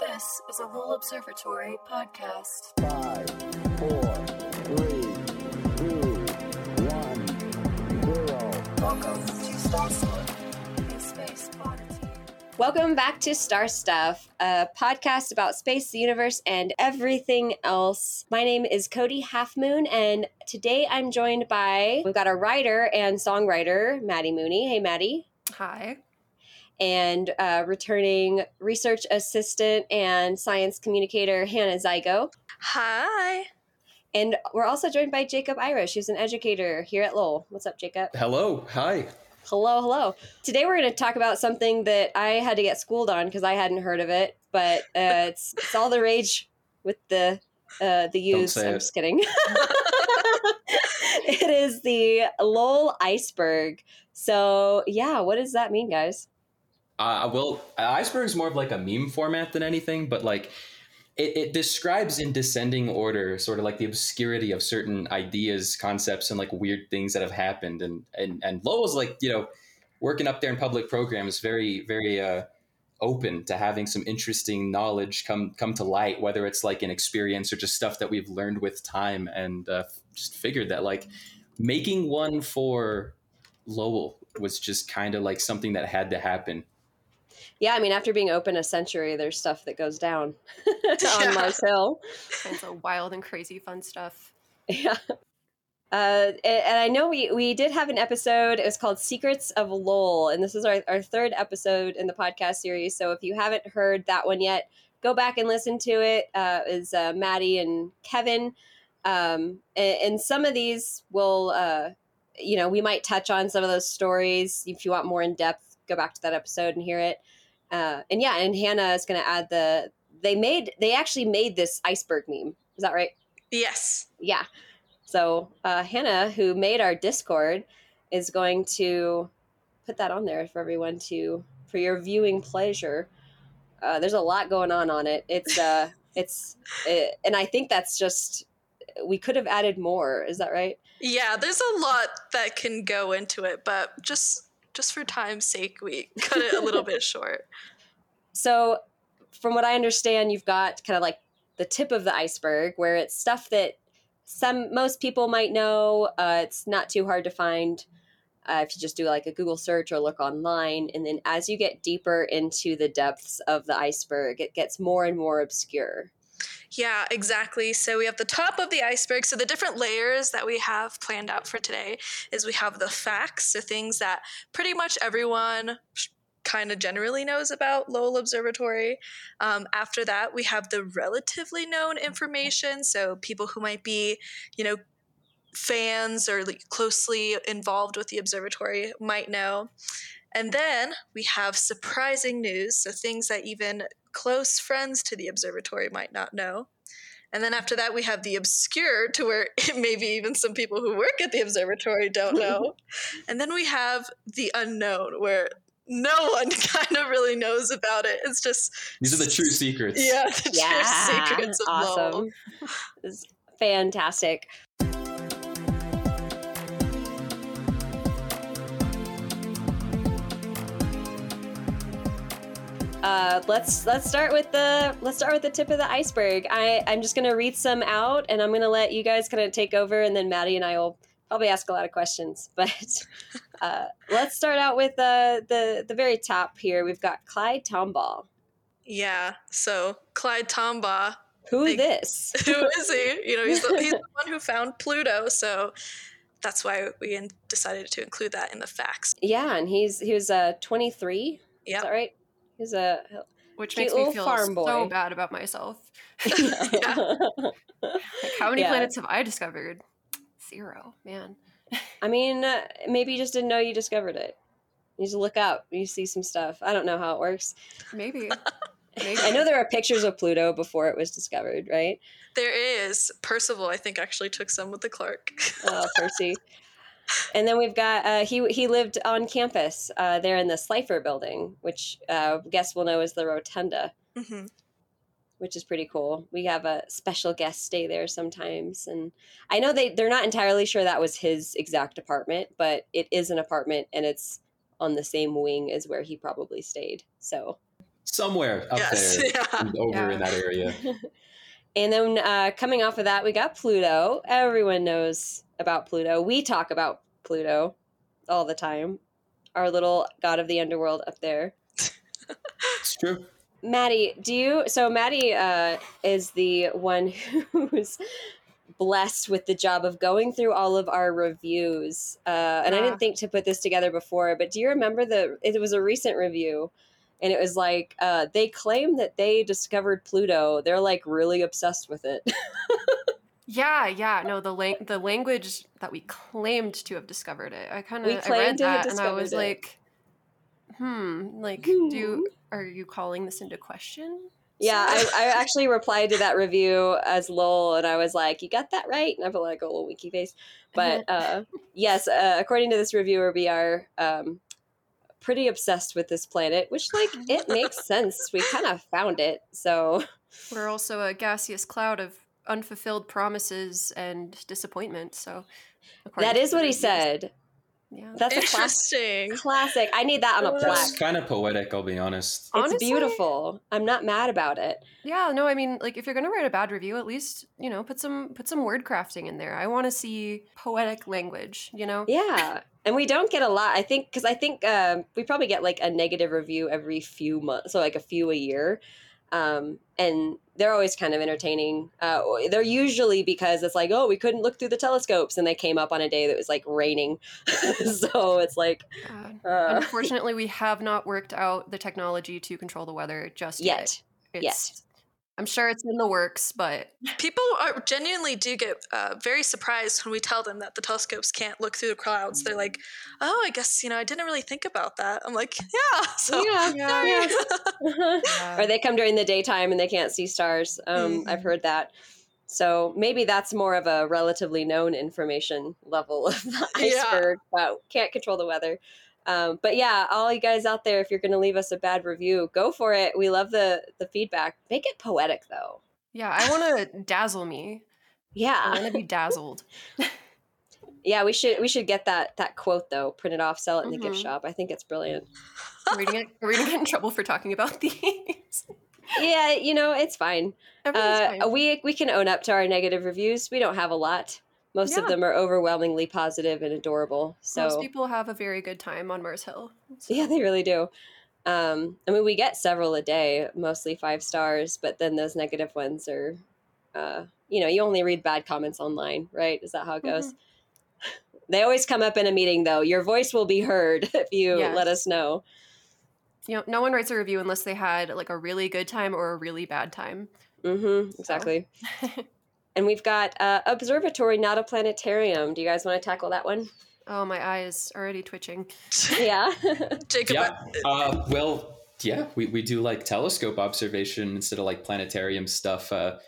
This is a Lowell Observatory podcast. Five, four, three, two, one, zero. Welcome to Star Stuff, a space oddity. Welcome back to Star Stuff, a podcast about space, the universe, and everything else. My name is Cody Halfmoon, and today I'm joined by we've got a writer and songwriter, Maddie Mooney. Hey, Maddie. Hi. And uh, returning research assistant and science communicator, Hannah Zigo. Hi. And we're also joined by Jacob Irish, who's an educator here at Lowell. What's up, Jacob? Hello, hi. Hello, hello. Today we're going to talk about something that I had to get schooled on because I hadn't heard of it, but uh, it's it's all the rage with the uh, the use. I'm it. just kidding. it is the Lowell iceberg. So yeah, what does that mean, guys? Uh, well, is more of like a meme format than anything, but like it, it describes in descending order sort of like the obscurity of certain ideas, concepts, and like weird things that have happened. And and and Lowell's like you know working up there in public programs, very very uh, open to having some interesting knowledge come come to light, whether it's like an experience or just stuff that we've learned with time. And uh, just figured that like making one for Lowell was just kind of like something that had to happen. Yeah, I mean, after being open a century, there's stuff that goes down on. Mars Hill. Kinds of wild and crazy fun stuff. Yeah. Uh, and, and I know we, we did have an episode. It was called Secrets of Lowell. And this is our, our third episode in the podcast series. So if you haven't heard that one yet, go back and listen to it. Uh, is uh, Maddie and Kevin. Um, and, and some of these will, uh, you know, we might touch on some of those stories. If you want more in depth, go back to that episode and hear it. Uh, and yeah, and Hannah is going to add the, they made, they actually made this iceberg meme. Is that right? Yes. yeah so uh, hannah who made our discord is going to put that on there for everyone to for your viewing pleasure uh, there's a lot going on on it it's uh it's it, and i think that's just we could have added more is that right Yeah, there's a lot that can go into it, but just just for time's sake, we cut it a little bit short. so from what i understand you've got kind of like the tip of the iceberg where it's stuff that some most people might know. Uh, it's not too hard to find uh, if you just do like a google search or look online. And then as you get deeper into the depths of the iceberg it gets more and more obscure Yeah, exactly. So we have the top of the iceberg. So the different layers that we have planned out for today is we have the facts, so things that pretty much everyone kind of generally knows about Lowell Observatory. Um, after that, we have the relatively known information, so people who might be, you know, fans or closely involved with the observatory might know. And then we have surprising news, so things that even close friends to the observatory might not know. And then after that, we have the obscure, to where maybe even some people who work at the observatory don't know. and then we have the unknown, where no one kind of really knows about it. It's just, These are the true secrets. yeah, the true secrets of awesome It's fantastic Uh, let's let's start with the let's start with the tip of the iceberg. I I'm just gonna read some out, and I'm gonna let you guys kind of take over, and then Maddie and I will probably ask a lot of questions. But uh, let's start out with uh, the the very top here. We've got Clyde Tombaugh. Yeah, so Clyde Tombaugh, Who this? who is he? You know, he's the, he's the one who found Pluto, so that's why we decided to include that in the facts. Yeah, and he's he was uh 23. Yeah. Is that right? He's a Which makes me feel farm boy. so bad about myself. Like, how many Yeah. planets have I discovered? Zero, man. I mean, uh, maybe you just didn't know you discovered it. You just look up, you see some stuff. I don't know how it works. Maybe. Maybe. I know there are pictures of Pluto before it was discovered, right? There is Percival. I think actually took some with the Clark. Oh, Percy. And then we've got uh, he he lived on campus uh, there in the Slifer building, which uh, guests will know as the Rotunda. hmm which is pretty cool. We have a special guest stay there sometimes, and I know they they're not entirely sure that was his exact apartment, but it is an apartment, and it's on the same wing as where he probably stayed. So somewhere up yes. there, Yeah. over Yeah. in that area. And then uh, coming off of that, we got Pluto. Everyone knows about Pluto. We talk about Pluto all the time. Our little god of the underworld up there. It's true. Maddie, do you? So Maddie uh, is the one who's blessed with the job of going through all of our reviews. Uh, and I didn't think to put this together before, but do you remember the? It was a recent review, and it was like uh, they claim that they discovered Pluto. They're like really obsessed with it. Yeah, yeah. No, the lang- the language that we claimed to have discovered it. I kind of I read claimed to have that and I was it. like, hmm, like Hmm. do are you calling this into question? Yeah, I. I actually replied to that review as lol, and I was like, "You got that right," and I put like a little winky face. But uh, yes, uh, according to this reviewer, we are um, pretty obsessed with this planet, which like it makes sense. We kind of found it, so We're also a gaseous cloud of unfulfilled promises and disappointment. So that is what he said. Yeah. That's a class- Interesting. classic. I need that on a plaque. That's kind of poetic, I'll be honest. It's Honestly- beautiful. I'm not mad about it. Yeah, no, I mean, like if you're gonna write a bad review, at least you know put some put some word crafting in there. I want to see poetic language. You know. Yeah. And we don't get a lot. I think because I think um, we probably get like a negative review every few months, so like a few a year. Um, and they're always kind of entertaining. Uh, they're usually because it's like, oh, we couldn't look through the telescopes, and they came up on a day that was like raining, so it's like, Uh, Unfortunately, we have not worked out the technology to control the weather just yet. yet. It's, Yes. I'm sure it's in the works, but People are genuinely do get uh, very surprised when we tell them that the telescopes can't look through the clouds. They're like, "Oh, I guess you know, I didn't really think about that." I'm like, "Yeah." So, Yeah, Yeah. sorry. or they come during the daytime and they can't see stars. Um, I've Mhm. heard that. So maybe that's more of a relatively known information level of the Yeah. iceberg, but can't control the weather. Um, but yeah, all you guys out there, if you're going to leave us a bad review, go for it. We love the the feedback. Make it poetic though. yeah, I want to dazzle me. Yeah, I want to be dazzled. yeah. We should we should get that that quote though. Print it off, sell it in the gift Mhm. shop. I think it's brilliant. Are we gonna get, are gonna get in trouble for talking about these? yeah, you know it's fine. Uh, fine. we we can own up to our negative reviews. We don't have a lot. Most of them are overwhelmingly positive and adorable. So Most people have a very good time on Mars Hill. so- yeah, they really do. Um, I mean, we get several a day, mostly five stars, but then those negative ones are, uh, you know, you only read bad comments online, right? Is that how it goes? They always come up in a meeting, though. Your voice will be heard if you let us know. you know, no one writes a review unless they had like a really good time or a really bad time. Mm-hmm. Exactly. and we've got uh, observatory, not a planetarium. Do you guys want to tackle that one? Oh, my eye is already twitching. Yeah. Jacob, Yeah. Uh, well, yeah, we, we do like telescope observation instead of like planetarium stuff, uh,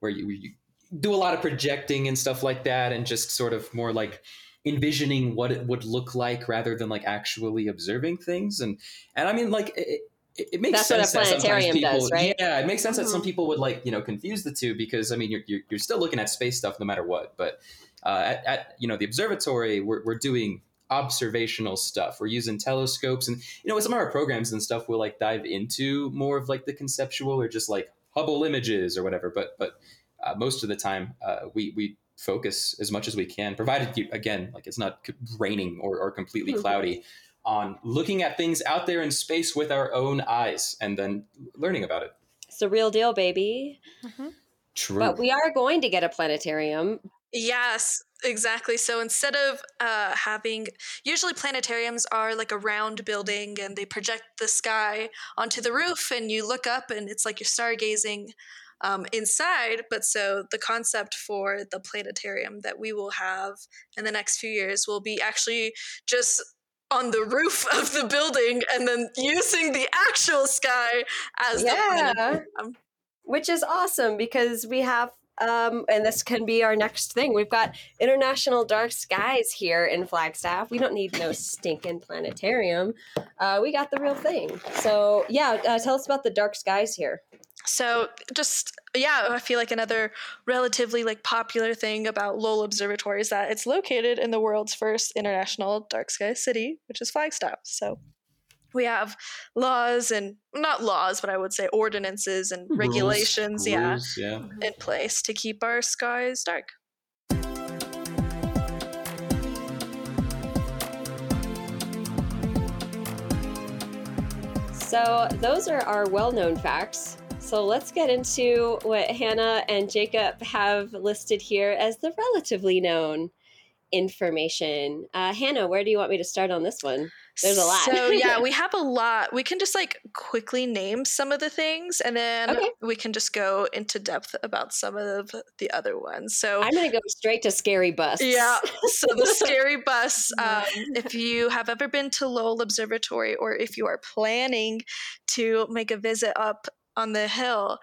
where you, you do a lot of projecting and stuff like that, and just sort of more like envisioning what it would look like rather than like actually observing things. And and I mean, like it, it, it makes That's what a sense that sometimes planetarium people, does, right? Yeah, it makes sense that some Mhm. people would like you know confuse the two because I mean you're you're, you're still looking at space stuff no matter what, but uh, at, at you know the observatory we're, we're doing observational stuff we're using telescopes and you know with some of our programs and stuff we'll like dive into more of like the conceptual or just like hubble images or whatever but but uh, most of the time uh, we we focus as much as we can provided you again like it's not raining or, or completely Mhm. cloudy on looking at things out there in space with our own eyes and then learning about it it's a real deal, baby. Mhm. true But we are going to get a planetarium. Yes, exactly. So instead of uh, having, usually planetariums are like a round building and they project the sky onto the roof and you look up and it's like you're stargazing um, inside. But so the concept for the planetarium that we will have in the next few years will be actually just on the roof of the building and then using the actual sky as the Yeah. which is awesome because we have um, and this can be our next thing. We've got international dark skies here in Flagstaff. We don't need no stinking planetarium. Uh, we got the real thing. So yeah, uh, tell us about the dark skies here. So just yeah, I feel like another relatively like popular thing about Lowell Observatory is that it's located in the world's first international dark sky city, which is Flagstaff. So we have laws and not laws, but I would say ordinances and Rules, regulations, yeah, rules, yeah. in place to keep our skies dark. So those are our well-known facts. So let's get into what Hannah and Jacob have listed here as the relatively known information. Uh, Hannah, where do you want me to start on this one? There's a lot. So yeah, we have a lot. We can just like quickly name some of the things, and then Okay. we can just go into depth about some of the other ones. So I'm going to go straight to scary bus. Yeah. So the scary bus. Um, if you have ever been to Lowell Observatory, or if you are planning to make a visit up on the hill,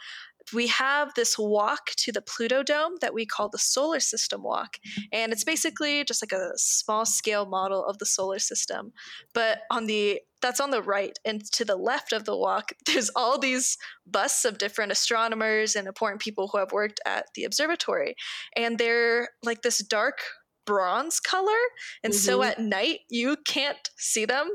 we have this walk to the Pluto Dome that we call the Solar System Walk, and it's basically just like a small scale model of the solar system. But on the that's on the right, and to the left of the walk, there's all these busts of different astronomers and important people who have worked at the observatory, and they're like this dark bronze color. And so Mhm. at night you can't see them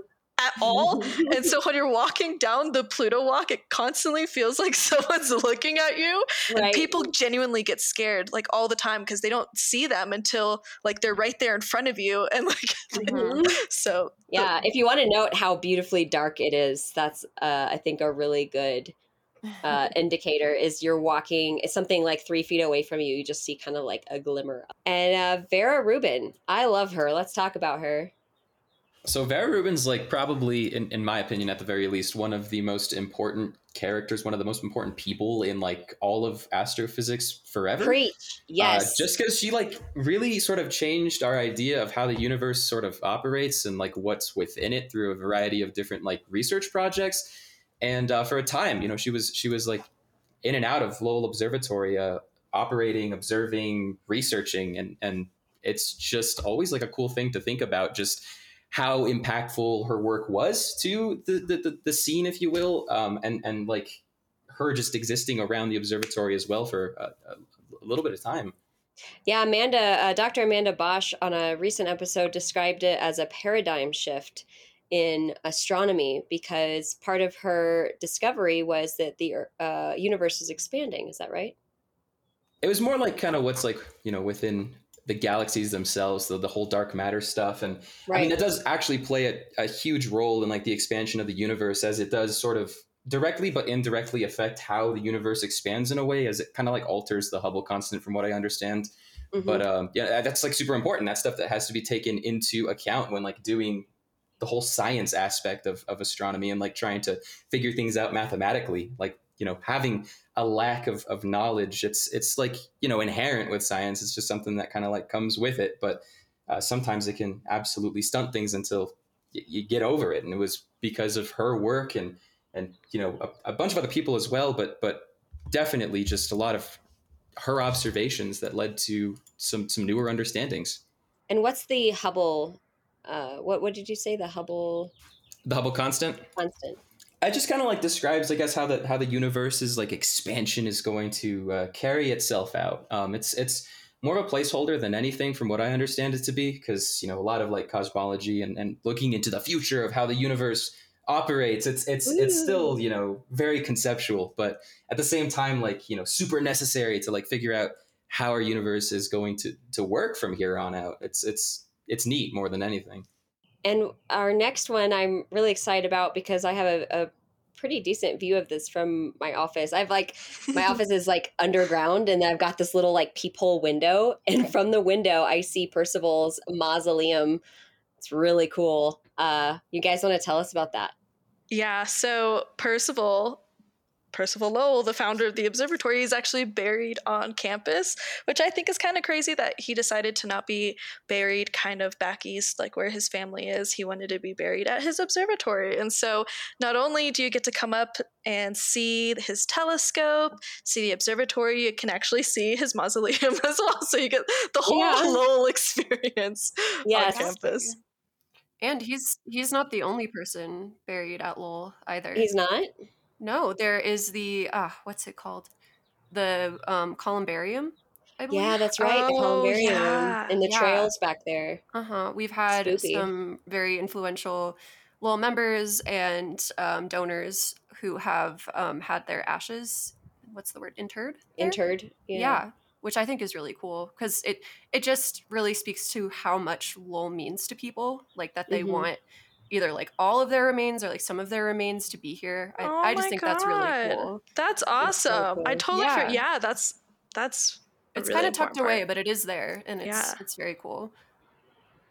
at all and so when you're walking down the pluto walk it constantly feels like someone's looking at you and people genuinely get scared like all the time because they don't see them until like they're right there in front of you and like Mhm. so Yeah, if you want to note how beautifully dark it is, that's uh, I think a really good uh, indicator. Is you're walking it's something like three feet away from you, you just see kind of like a glimmer. And uh, Vera Rubin, I love her. Let's talk about her. So Vera Rubin's like probably, in, in my opinion, at the very least, one of the most important characters, one of the most important people in like all of astrophysics forever. Preach, Uh, yes. just because she like really sort of changed our idea of how the universe sort of operates and like what's within it through a variety of different like research projects. And uh, for a time, you know, she was she was like in and out of Lowell Observatory, uh, operating, observing, researching, and and it's just always like a cool thing to think about. Just how impactful her work was to the the, the, the scene, if you will, um, and and like her just existing around the observatory as well for a, a, little bit of time. Yeah, Amanda, uh, Dr. Amanda Bosh on a recent episode described it as a paradigm shift in astronomy because part of her discovery was that the uh, universe is expanding. Is that right? It was more like kind of what's like you know within the galaxies themselves, the, the whole dark matter stuff, and I mean, it does actually play a, a huge role in like the expansion of the universe, as it does sort of directly but indirectly affect how the universe expands in a way, as it kind of like alters the Hubble constant, from what I understand. Mhm. But um, yeah, that's like super important. That stuff that has to be taken into account when like doing the whole science aspect of, of astronomy and like trying to figure things out mathematically. Like you know, having a lack of, of knowledge, it's it's like you know inherent with science. It's just something that kind of like comes with it. But uh, sometimes it can absolutely stunt things until y- you get over it. And it was because of her work and and you know a, a bunch of other people as well. But but definitely just a lot of her observations that led to some some newer understandings. And what's the Hubble? Uh, what what did you say? The Hubble The Hubble constant. constant. It just kind of like describes, I guess, how the how the universe's like expansion is going to uh, carry itself out. Um, it's it's more of a placeholder than anything, from what I understand it to be, because you know a lot of like cosmology and, and looking into the future of how the universe operates. It's it's it's still you know very conceptual, but at the same time, like you know, super necessary to like figure out how our universe is going to to work from here on out. It's it's it's neat more than anything. And our next one, I'm really excited about because I have a, a pretty decent view of this from my office. I've like my office is like underground, and I've got this little like peephole window, and from the window, I see Percival's mausoleum. It's really cool. Uh, you guys want to tell us about that? Yeah, so Percival, Percival Lowell, the founder of the observatory, is actually buried on campus, which I think is kind of crazy that he decided to not be buried kind of back east, like where his family is. He wanted to be buried at his observatory. And so not only do you get to come up and see his telescope, see the observatory, you can actually see his mausoleum as well. So you get the whole Yeah. Lowell experience Yes. on campus. And he's he's not the only person buried at Lowell either. He's not. No, there is the ah, what's it called? The um, columbarium. I believe. Yeah, that's right. the Oh, columbarium yeah. and the Yeah. trails back there. Uh huh. We've had Spoopy. some very influential little members and um, donors who have um, had their ashes. What's the word? Interred. there? Interred. Yeah. which I think is really cool because it it just really speaks to how much Lowell means to people, like that they Mhm. want either like all of their remains or like some of their remains to be here. I, Oh I just my think that's really God. cool. That's so awesome. I totally Yeah. yeah. yeah, that's that's It's really kind of tucked important away, but it is there, and it's Yeah. it's very cool.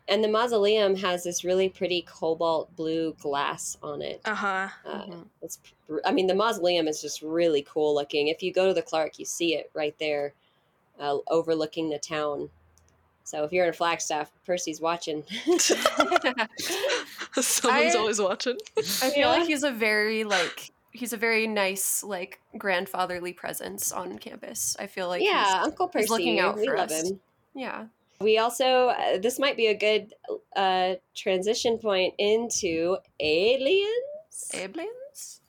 And the mausoleum has this really pretty cobalt blue glass on it. Uh-huh. Uh, Mhm. it's, I mean, the mausoleum is just really cool looking. If you go to the Clark, you see it right there, uh, overlooking the town. So if you're in Flagstaff, Percy's watching. Someone's I- always watching. I feel Yeah. like he's a very like he's a very nice like grandfatherly presence on campus. I feel like yeah, he's, Uncle Percy. he's looking out we for love us. him. yeah. We also, uh, this might be a good uh, transition point into aliens. Aliens.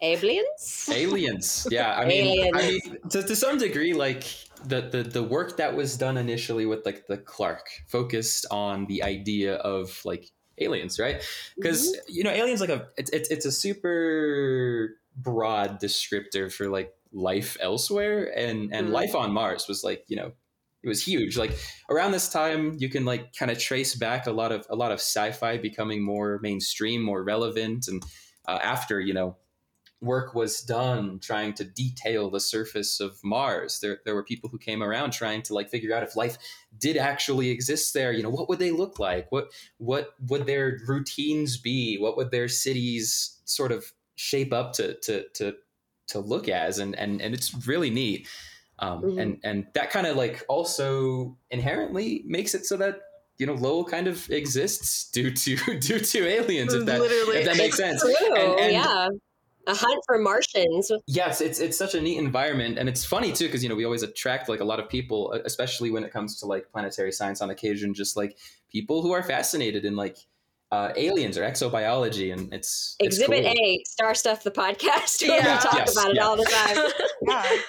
Aliens? aliens? Yeah i mean i mean to, to some degree like the, the the work that was done initially with like the clark focused on the idea of like aliens right? Because you know aliens like a it's, it's it's a super broad descriptor for like life elsewhere and and Mhm. life on mars was like you know it was huge. Like around this time you can like kind of trace back a lot of a lot of sci-fi becoming more mainstream more relevant and uh, after you know work was done trying to detail the surface of Mars. There, there were people who came around trying to like figure out if life did actually exist there. You know, what would they look like? What what would their routines be? What would their cities sort of shape up to to to to look as? And and and it's really neat. Um, Mhm. And and that kind of like also inherently makes it so that you know Lowell kind of exists due to due to aliens. If that Literally. if that makes sense. True, And- and- yeah. A hunt for Martians. yes it's it's such a neat environment and it's funny too because you know we always attract like a lot of people especially when it comes to like planetary science on occasion just like people who are fascinated in like uh, aliens or exobiology and it's it's Exhibit cool. A, Star Stuff, the podcast. where Yeah. we talk Yes, about it yeah. all the time. Yeah.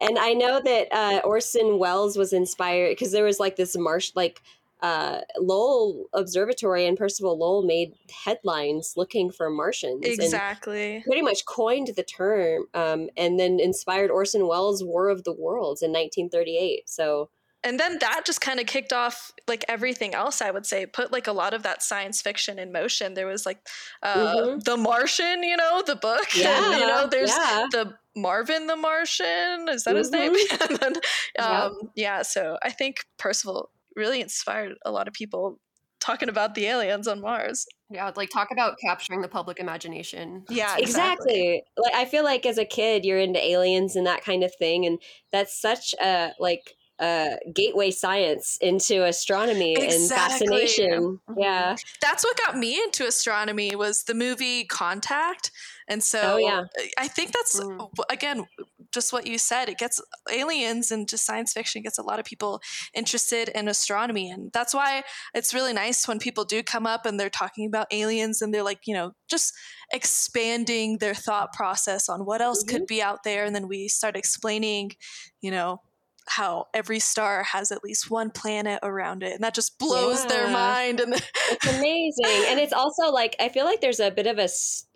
And I know that uh, Orson Welles was inspired because there was like this marsh, like uh, Lowell Observatory and Percival Lowell made headlines looking for Martians. And exactly. pretty much coined the term um, and then inspired Orson Welles' War of the Worlds in 1938. So, And then that just kind of kicked off like everything else, I would say. Put like a lot of that science fiction in motion. There was like uh, Mhm. The Martian, you know, the book. yeah, and, you know, there's yeah. the Marvin the Martian. Is that his name? and then, Yeah. um, yeah, so I think Percival really inspired a lot of people talking about the aliens on Mars. Yeah, like talk about capturing the public imagination. Yeah, exactly. Like I feel like as a kid you're into aliens and that kind of thing and that's such a like a gateway science into astronomy and Exactly. fascination. Mhm. Yeah. that's what got me into astronomy was the movie Contact. And so Oh, yeah. I think that's Mm. again just what you said. It gets aliens and just science fiction gets a lot of people interested in astronomy. And that's why it's really nice when people do come up and they're talking about aliens and they're like, you know, just expanding their thought process on what else could be out there. And then we start explaining, you know, how every star has at least one planet around it and that just blows their mind and It's amazing. and it's also like I feel like there's a bit of a,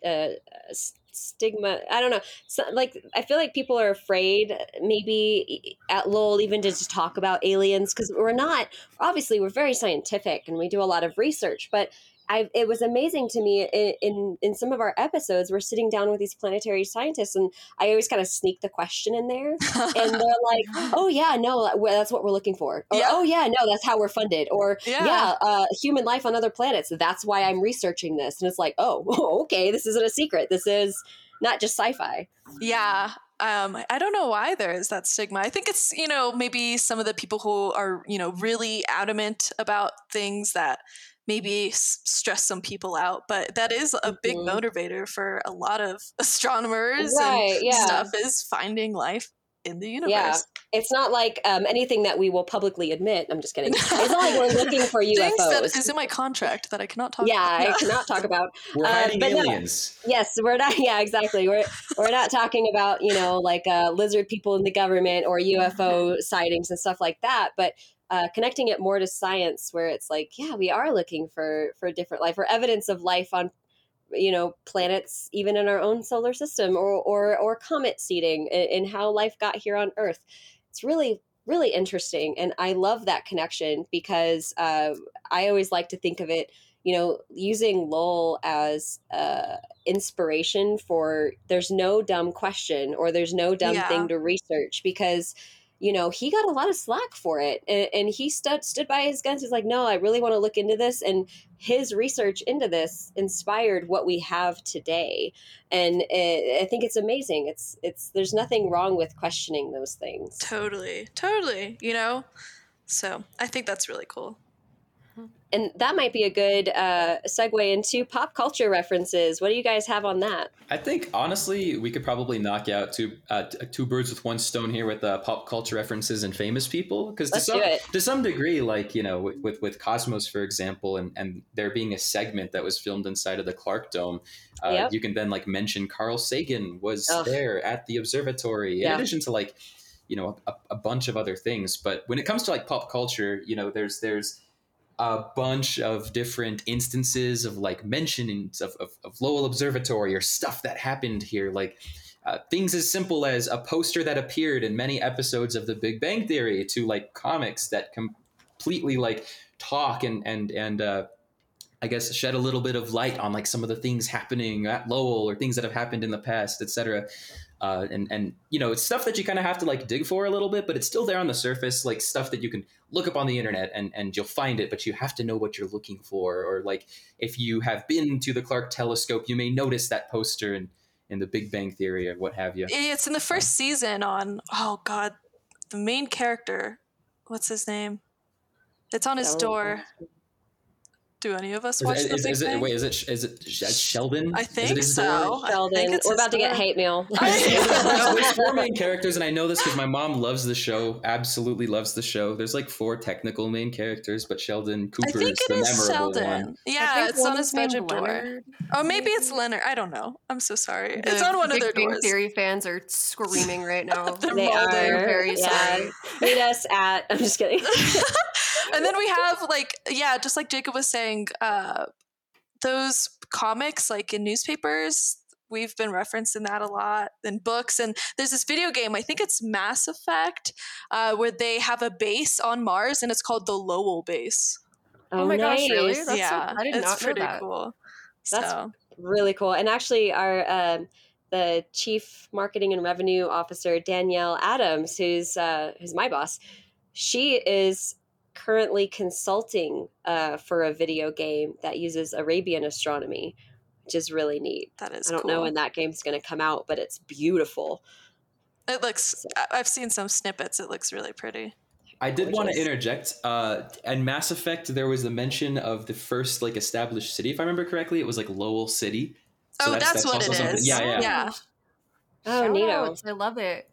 uh, a s- stigma. I don't know. So, like I feel like people are afraid maybe at Lowell even to just talk about aliens because we're not obviously we're very scientific and we do a lot of research, but I, it was amazing to me in, in in some of our episodes. We're sitting down with these planetary scientists, and I always kind of sneak the question in there, and they're like, "Oh yeah, no, that's what we're looking for," or Yeah. "Oh yeah, no, that's how we're funded," or Yeah. "Yeah, uh, human life on other planets. That's why I'm researching this." And it's like, "Oh, okay, this isn't a secret. This is not just sci-fi." Yeah. Um, I don't know why there is that stigma. I think it's, you know, maybe some of the people who are, you know, really adamant about things that maybe s- stress some people out, but that is a big Mhm. motivator for a lot of astronomers Right, and yeah. stuff is finding life in the universe. Yeah. It's not like um, anything that we will publicly admit. I'm just kidding. It's not like we're looking for Things that UFOs. is in my contract that I cannot talk yeah, about. I cannot talk about. we're Uh, hiding but no. aliens Yes, we're not. Yeah, exactly. We're we're not talking about you know like uh, lizard people in the government or UFO sightings and stuff like that. But uh, connecting it more to science, where it's like, yeah, we are looking for for different life or evidence of life on you know planets even in our own solar system or or, or comet seeding and, how life got here on earth it's really really interesting and i love that connection because uh, i always like to think of it you know using lowell as uh, inspiration for there's no dumb question or there's no dumb Yeah. thing to research because you know he got a lot of slack for it and, and he stood stood by his guns he's like no i really want to look into this and his research into this inspired what we have today and it, i think it's amazing it's it's there's nothing wrong with questioning those things Totally, totally. You know, so I think that's really cool. And that might be a good uh, segue into pop culture references what do you guys have on that I think honestly, we could probably knock out two uh, two birds with one stone here with uh, pop culture references and famous people. Because to some to some degree, like you know, with, with with Cosmos, for example, and and there being a segment that was filmed inside of the Clark Dome, uh, Yep. you can then like mention Carl Sagan was Ugh. there at the observatory. In addition to like, you know, a, a bunch of other things. But when it comes to like pop culture, you know, there's there's a bunch of different instances of like mentionings of, of, of Lowell Observatory or stuff that happened here, like uh, things as simple as a poster that appeared in many episodes of The Big Bang Theory to like comics that completely like talk and and and uh, I guess shed a little bit of light on like some of the things happening at Lowell or things that have happened in the past, etc. Uh, and and you know it's stuff that you kind of have to like dig for a little bit, but it's still there on the surface, like stuff that you can look up on the internet and and you'll find it, but you have to know what you're looking for. Or like if you have been to the Clark Telescope, you may notice that poster in in the Big Bang Theory or what have you. It's in the first season on oh god, the main character. What's his name? It's on his Don't- door. Do any of us Is, watch it- the is, Big is it wait? Is it is it uh, Sheldon? I Is it think his so. door? I sheldon think it's we're his about to get hate mail I- There's four main characters, and I know this because my mom loves the show. Absolutely loves the show. There's like four technical main characters, but Sheldon Cooper is the is memorable Sheldon. one. Yeah, I think it's on is his named bedroom door. Leonard. Oh, maybe it's Leonard. I don't know. I'm so sorry. it's on one Big of their Bang doors. Theory fans are screaming right now. They're they molding. are very yeah. sorry. meet us at i'm just kidding and then we have like yeah, just like Jacob was saying, uh, those comics like in newspapers. We've been referencing that a lot in books, and there's this video game. I think it's Mass Effect, uh, where they have a base on Mars, and it's called the Lowell base. oh, my gosh, really? nice. That's so- yeah, I did it's not know that. cool. That's so really cool and actually our um, the chief marketing and revenue officer danielle adams who's uh, who's my boss she is currently consulting uh, for a video game that uses arabian astronomy which is really neat that is i don't cool. know when that game's going to come out but it's beautiful It looks. I- I've seen some snippets. It looks really pretty. I did want to interject. Uh, and Mass Effect, there was a mention of the first like established city, if I remember correctly. It was like Lowell City. oh, that's, what it also something- is. Yeah, yeah. yeah. oh Shout neato outs, I love it.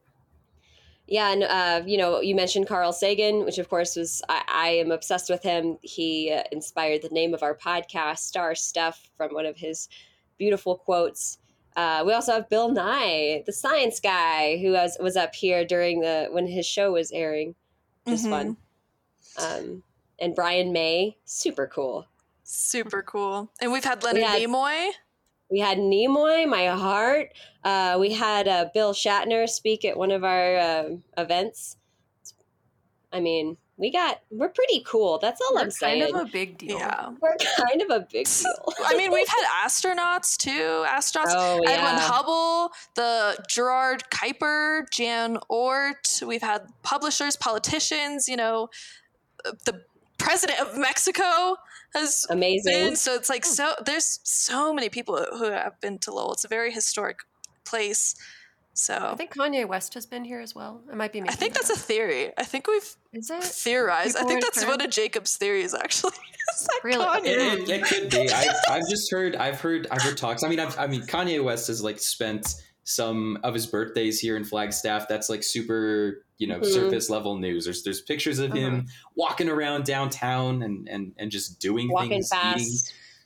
Yeah, and uh, you know, you mentioned Carl Sagan, which of course was I, I am obsessed with him. He uh, inspired the name of our podcast, Star Stuff, from one of his beautiful quotes. Uh, we also have Bill Nye, the science guy, who was was up here during the when his show was airing, is Mhm. fun. Um, and Brian May, super cool. Super cool. And we've had Leonard had- Nimoy. We had Nimoy, my heart. Uh, we had uh, Bill Shatner speak at one of our um events. I mean, we got we're pretty cool. That's all We're I'm saying. kind of a big deal. Yeah. we're kind of a big deal. I mean, we've had astronauts too. Astronauts. oh Edwin Hubble, the Gerard Kuiper, Jan Oort. We've had publishers, politicians. You know, the president of Mexico has amazing. been. So it's like so. There's so many people who have been to Lowell. It's a very historic place. So I think Kanye West has been here as well. It might be. Me. I think that that's a theory. I think we've Is it theorized. I think that's trying- one of Jacob's theories, actually. Is that Really? Kanye? It, it, it could be. I, I've just heard. I've heard. I've heard talks. I mean, I've, I mean, Kanye West has like spent some of his birthdays here in Flagstaff. That's like super, you know, Mhm. surface level news. There's there's pictures of him Uh-huh. walking around downtown and and and just doing Walking things, fast, eating,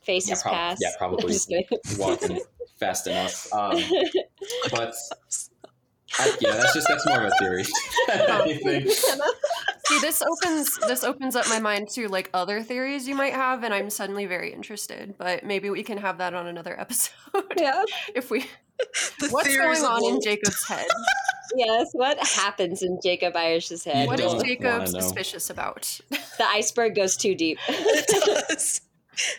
faces prob- past. yeah, probably. Just kidding. walking fast enough. Um, but I, yeah, that's just that's more of a theory. See, this opens this opens up my mind to like other theories you might have, and I'm suddenly very interested. But maybe we can have that on another episode Yeah. if we. The What's theories going on in Jacob's head? Yes. What happens in Jacob Irish's head? You What is Jacob suspicious about? The iceberg goes too deep. it does.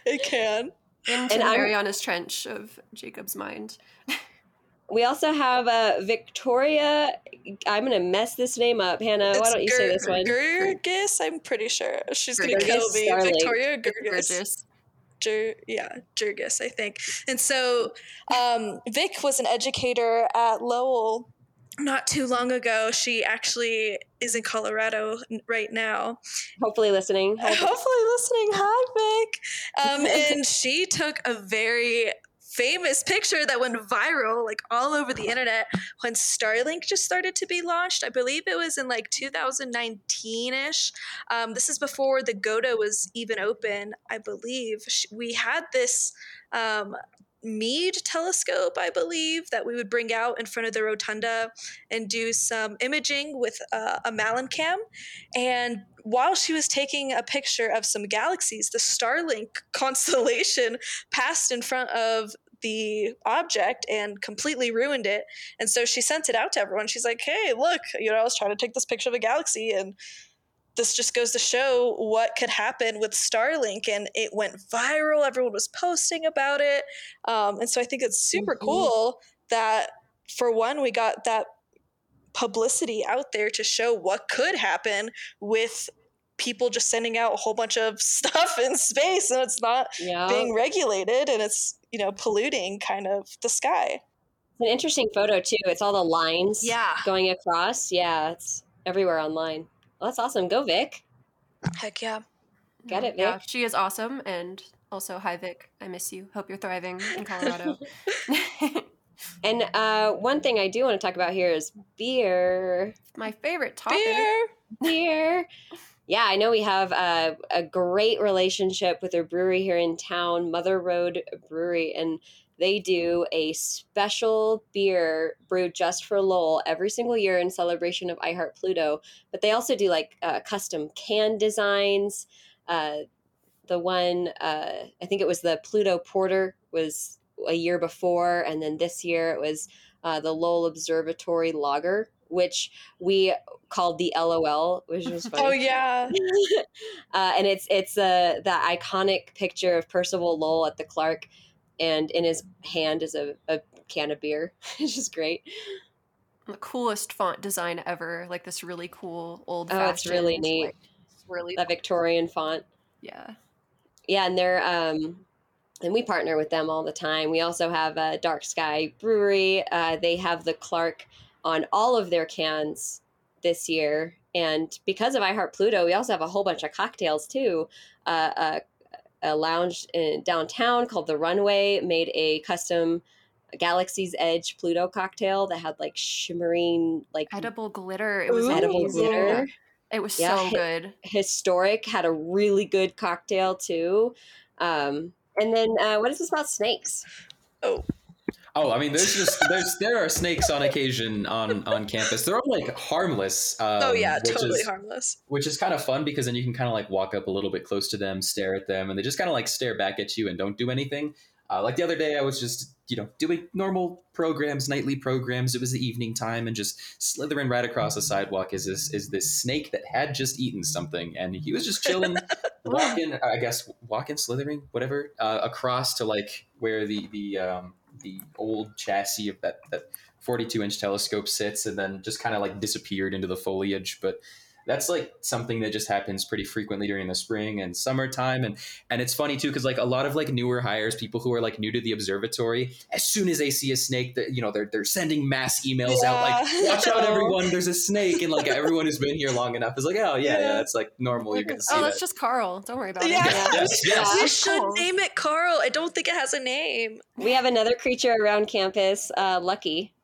It can. Into And the I'm- Mariana's Trench of Jacob's mind. We also have uh, Victoria. I'm gonna mess this name up, Hannah. why don't you say this one? Gurgis, I'm pretty sure. She's gonna Gurgis kill me. Starling. Victoria Gurgis. Jur- yeah, Jurgis, I think. And so um, Vic was an educator at Lowell not too long ago. She actually is in Colorado right now. Hopefully, listening. Hopefully listening. Hi, Vic. Um, and she took a very famous picture that went viral like all over the internet when Starlink just started to be launched. I believe it was in like 2019ish. Um, this is before the Goda was even open. I believe we had this um, Meade telescope, I believe, that we would bring out in front of the rotunda and do some imaging with uh, a MallinCam. And while she was taking a picture of some galaxies, the Starlink constellation passed in front of the object and completely ruined it. And so she sent it out to everyone. She's like, hey, look, you know, I was trying to take this picture of a galaxy and this just goes to show what could happen with Starlink. And it went viral. Everyone was posting about it. Um, and so I think it's super Mhm. cool that, for one, we got that publicity out there to show what could happen with people just sending out a whole bunch of stuff in space and it's not Yeah. being regulated and it's you know polluting kind of the sky It's an interesting photo too. It's all the lines yeah going across. Yeah, it's everywhere online. Well, that's awesome. Go Vic. heck yeah Get it, Yeah, Vic. she is awesome. And also, hi, Vic. I miss you. Hope you're thriving in Colorado. And uh, one thing I do want to talk about here is beer. My favorite topic. beer Beer. Yeah, I know we have uh, a great relationship with a brewery here in town, Mother Road Brewery, and they do a special beer brewed just for Lowell every single year in celebration of I Heart Pluto. But they also do like uh, custom can designs. Uh, the one, uh, I think it was the Pluto Porter, was a year before, and then this year it was uh, the Lowell Observatory Lager, which we called the LOL, which was funny. oh yeah uh, and it's it's uh, that iconic picture of Percival Lowell at the Clark, and in his hand is a, a can of beer. which is great. The coolest font design ever. Like this really cool old. Oh, it's really neat. really. That Victorian font. Yeah. Yeah, and they're um, and we partner with them all the time. We also have a Dark Sky Brewery. Uh, they have the Clark on all of their cans this year, and because of I Heart Pluto, we also have a whole bunch of cocktails too. Uh, a, a lounge in downtown called the Runway made a custom Galaxy's Edge Pluto cocktail that had like shimmering, like Edible glitter. It was Ooh. edible amazing. glitter. It was Yeah, so hi- good. Historic had a really good cocktail too. Um, and then uh, what is this about snakes? oh Oh, I mean, there's just there's there are snakes on occasion on on campus. They're all like harmless. Um, oh yeah totally is, harmless Which is kind of fun because then you can kind of like walk up a little bit close to them, stare at them, and they just kind of like stare back at you and don't do anything. Uh, like the other day, I was just you know doing normal programs, nightly programs. It was the evening time, and just slithering right across the sidewalk is this is this snake that had just eaten something, and he was just chilling, walking. I guess walking, slithering, whatever, uh, across to like where the the um, the old chassis of that that 42 inch telescope sits, and then just kind of like disappeared into the foliage, but that's like something that just happens pretty frequently during the spring and summertime and and it's funny too because like a lot of like newer hires people who are like new to the observatory as soon as they see a snake that you know they're they're sending mass emails out like watch out everyone there's a snake and like everyone who's been here long enough is like oh yeah yeah, Yeah. it's like normal you're gonna see Oh, that that's just Carl. Don't worry about Yeah. it. yes yes we should cool. name it carl i don't think it has a name We have another creature around campus, uh, Lucky.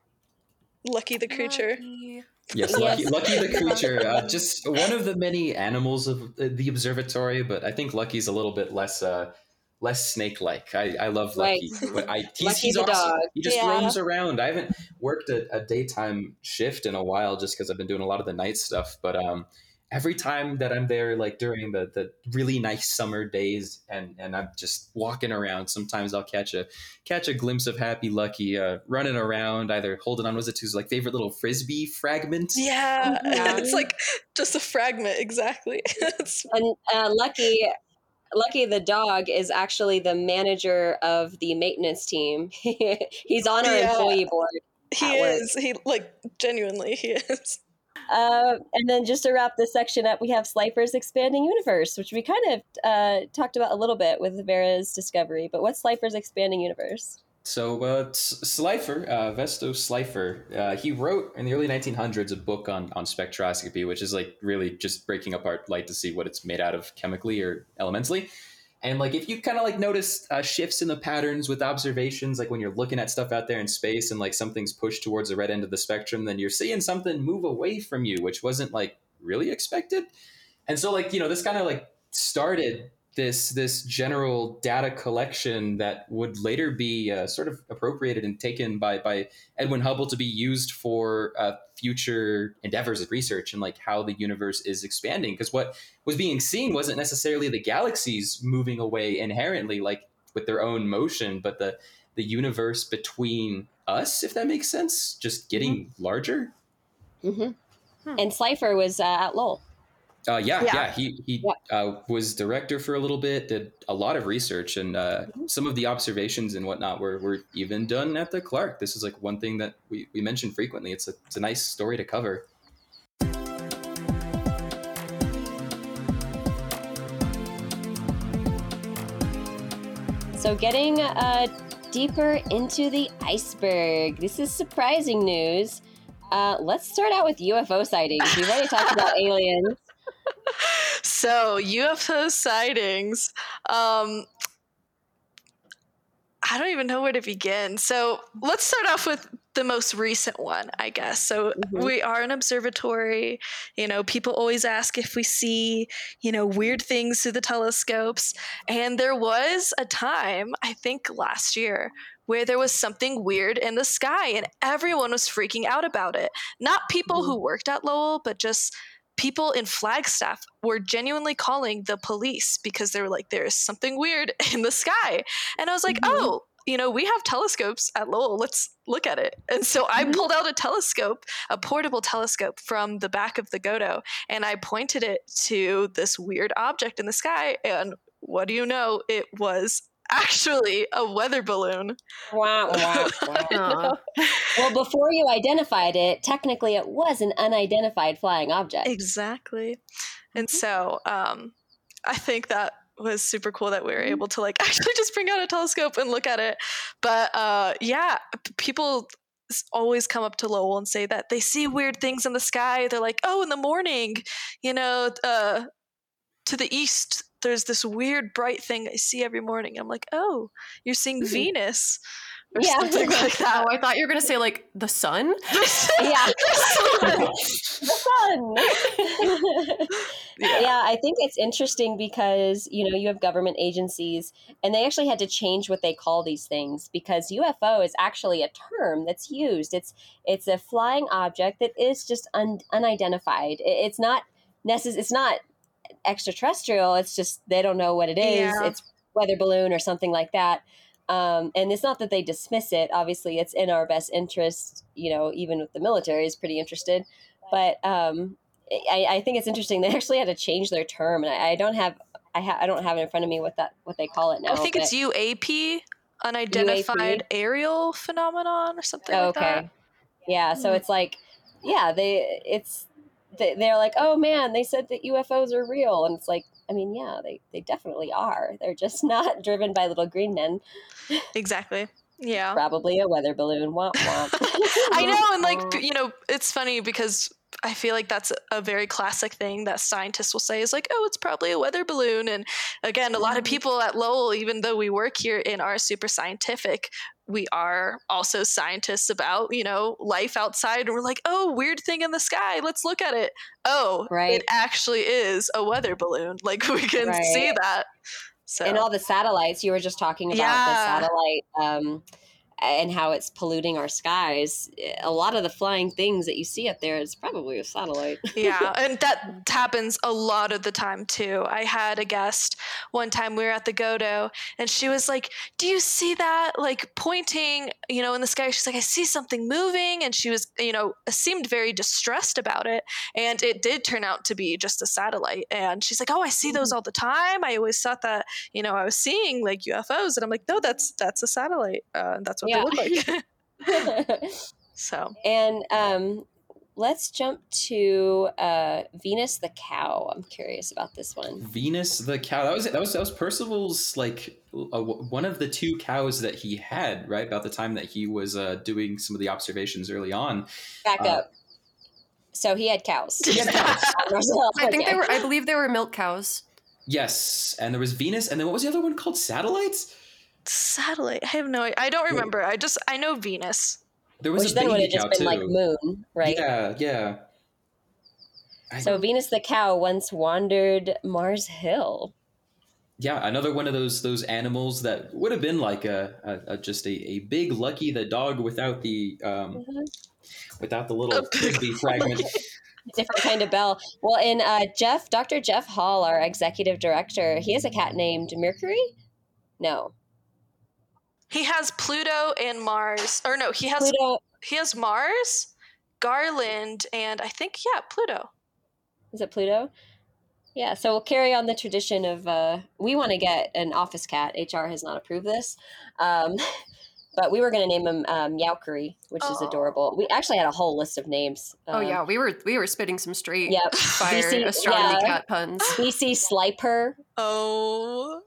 lucky the creature Lucky. Yes, Yes. Lucky, Lucky the creature. Uh, just one of the many animals of the the observatory, but I think Lucky's a little bit less uh, less snake like. I, I love Lucky. But I, he's, Lucky he's the awesome. dog. He just Yeah. roams around. I haven't worked a, a daytime shift in a while just because I've been doing a lot of the night stuff. But um, every time that I'm there, like during the the really nice summer days, and and I'm just walking around, sometimes I'll catch a catch a glimpse of Happy Lucky uh, running around, either holding on was it to his like favorite little frisbee fragment. Yeah, Yeah. it's like just a fragment, exactly. And uh, Lucky, Lucky the dog is actually the manager of the maintenance team. He's on our Yeah. employee board. he At work. is. He like genuinely he is. Uh, and then just to wrap this section up, we have Slipher's expanding universe, which we kind of uh, talked about a little bit with Vera's discovery. But what's Slipher's expanding universe? So uh, Slipher, uh, Vesto Slipher, uh, he wrote in the early 1900s a book on on spectroscopy, which is like really just breaking apart light to see what it's made out of chemically or elementally. And like if you kind of like notice uh, shifts in the patterns with observations, like when you're looking at stuff out there in space and like something's pushed towards the red end of the spectrum, then you're seeing something move away from you, which wasn't like really expected. And so like you know this kind of like started this this general data collection that would later be uh, sort of appropriated and taken by by Edwin Hubble to be used for uh, future endeavors of research and like how the universe is expanding. Because what was being seen wasn't necessarily the galaxies moving away inherently, like with their own motion, but the the universe between us, if that makes sense, just getting larger. Mm-hmm. Hmm. And Slipher was uh, at Lowell. Uh, yeah, Yeah. yeah, He he uh, was director for a little bit, did a lot of research, and uh, some of the observations and whatnot were, were even done at the Clark. This is like one thing that we, we mention frequently. It's a it's a nice story to cover. So, getting uh, deeper into the iceberg. This is surprising news. Uh, let's start out with UFO sightings. We've already talked about aliens. So UFO sightings. Um, I don't even know where to begin. So let's start off with the most recent one, I guess. So Mhm. we are an observatory. You know, people always ask if we see, you know, weird things through the telescopes. And there was a time, I think last year, where there was something weird in the sky and everyone was freaking out about it. Not people Mhm. who worked at Lowell, but just people in Flagstaff were genuinely calling the police because they were like, there is something weird in the sky. And I was like, Mhm. oh, you know, we have telescopes at Lowell. Let's look at it. And so I Mhm. pulled out a telescope, a portable telescope from the back of the Godo, and I pointed it to this weird object in the sky. And what do you know? It was actually a weather balloon. Wah, wah, wah. Aw. well, before you identified it, technically it was an unidentified flying object. Exactly. And Mm-hmm. so um, I think that was super cool that we Mm-hmm. were able to like actually just bring out a telescope and look at it. But uh, yeah, people always come up to Lowell and say that they see weird things in the sky. They're like, oh, in the morning, you know, uh, to the east, there's this weird bright thing I see every morning. I'm like, oh, you're seeing Mhm. Venus. Or Yeah. something like that. Oh, I thought you were gonna say like the sun. yeah. the sun. yeah, I think it's interesting because you know you have government agencies, and they actually had to change what they call these things because UFO is actually a term that's used. It's it's a flying object that is just un, unidentified. It- it's not necess- It's not extraterrestrial. It's just they don't know what it is. Yeah. It's weather balloon or something like that. Um, and it's not that they dismiss it. Obviously, it's in our best interest. You know, even with the military is pretty interested. But um, I, I think it's interesting. They actually had to change their term, and I, I don't have I, ha- I don't have it in front of me what that what they call it now. I think it's UAP, unidentified aerial phenomenon, or something Oh, like okay. that. Yeah, so it's like, yeah, they it's they, they're like, oh man, they said that UFOs are real, and it's like, I mean, yeah, they they definitely are. They're just not driven by little green men. Exactly. Yeah. Probably a weather balloon. Womp womp. I know, and like you know, it's funny because I feel like that's a very classic thing that scientists will say is like, oh, it's probably a weather balloon. And again, a lot of people at Lowell, even though we work here and are super scientific, we are also scientists about you know life outside, and we're like, oh, weird thing in the sky, let's look at it. Oh, Right. it actually is a weather balloon. Like we can Right. see that. So and all the satellites you were just talking about Yeah. the satellite um and how it's polluting our skies. A lot of the flying things that you see up there is probably a satellite. yeah, and that happens a lot of the time too. I had a guest one time we were at the Godo and she was like, "Do you see that?" like pointing, you know, in the sky. She's like, "I see something moving." And she was, you know, seemed very distressed about it, and it did turn out to be just a satellite. And she's like, "Oh, I see those all the time. I always thought that, you know, I was seeing like UFOs." And I'm like, "No, that's that's a satellite. Uh, that's what Yeah. they look like." so, and um, let's jump to uh, Venus the cow. I'm curious about this one. Venus the cow. That was that was that was Percival's like uh, one of the two cows that he had right about the time that he was uh, doing some of the observations early on. Back Uh, up. So he had cows. He had cows. I think Okay. they were. I believe they were milk cows. Yes, and there was Venus, and then what was the other one called? Satellites. Satellite. I have no. I don't remember. I just I know Venus. There was Which a then would have just been too. like moon, right? Yeah, yeah. I- So Venus the cow once wandered Mars Hill. yeah, another one of those those animals that would have been like a, a, a just a, a big lucky the dog without the um without the little A frisbee fragment. Different kind of bell. Well, in uh, Jeff, Dr. Jeff Hall, our executive director, he has a cat named Mercury. No, He has Pluto and Mars, or no, he has Pluto. he has Mars, Garland, and I think yeah, Pluto. Is it Pluto? Yeah. So we'll carry on the tradition of uh, we want to get an office cat. HR has not approved this, um, but we were going to name him um, Meowkery, which is adorable. We actually had a whole list of names. Oh Um, yeah, we were we were spitting some straight Yep. fire BC astronomy yeah. cat puns. BC Sliper. Oh,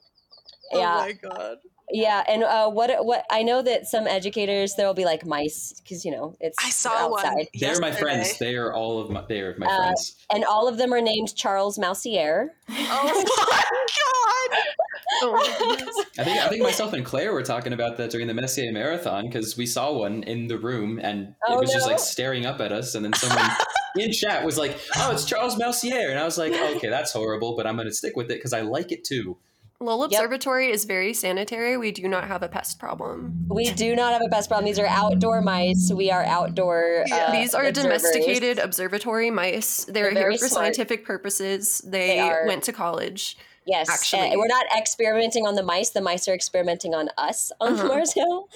Yeah. My god. Yeah, and uh, what what I know that some educators there will be like mice because you know it's I saw one. They're my friends. They are all of my. They are my Uh, friends. and all of them are named Charles Mousier. Oh my god. Oh. I think I think myself and Claire were talking about that during the Messier Marathon because we saw one in the room and Oh, it was just like staring up at us, and then someone in chat was like, "Oh, it's Charles Mousier," and I was like, "Okay, that's horrible, but I'm going to stick with it because I like it too." Lowell Yep. Observatory is very sanitary. We do not have a pest problem. We do not have a pest problem. These are outdoor mice. We are outdoor. Yeah. uh, These are observers. domesticated observatory mice. They're, They're here for smart. scientific purposes. They, They are. went to college. Yes, actually. uh, we're not experimenting on the mice. The mice are experimenting on us on Uh-huh. Mars Hill.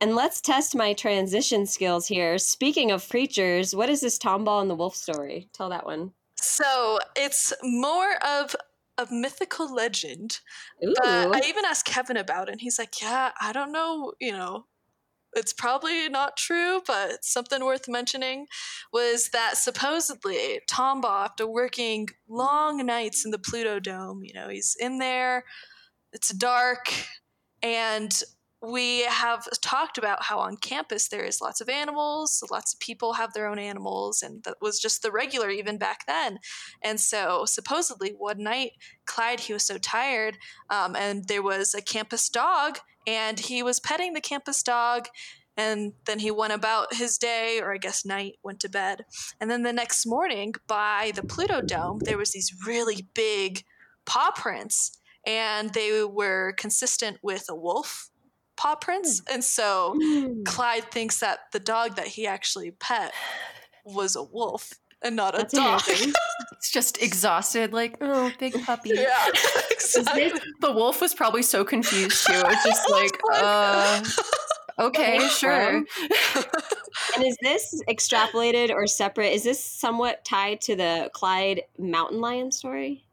And let's test my transition skills here. Speaking of creatures, what is this Tombaugh and the Wolf story? Tell that one. So it's more of a mythical legend. Ooh. But I even asked Kevin about it, and he's like, "Yeah, I don't know. You know, it's probably not true, but something worth mentioning." Was that supposedly Tombaugh, after working long nights in the Pluto Dome, you know, he's in there. It's dark, and we have talked about how on campus there is lots of animals, lots of people have their own animals, and that was just the regular even back then. And so supposedly one night, Clyde he was so tired, um, and there was a campus dog, and he was petting the campus dog. And then he went about his day, or I guess night, went to bed. And then the next morning, by the Pluto Dome, there was these really big paw prints, and they were consistent with a wolf paw prints. And so Clyde thinks that the dog that he actually pet was a wolf and not a That's dog. amazing. It's just exhausted, like, oh, big puppy. yeah, exactly. The wolf was probably so confused too. It's just like, uh, okay, sure. And is this extrapolated or separate? Is this somewhat tied to the Clyde mountain lion story?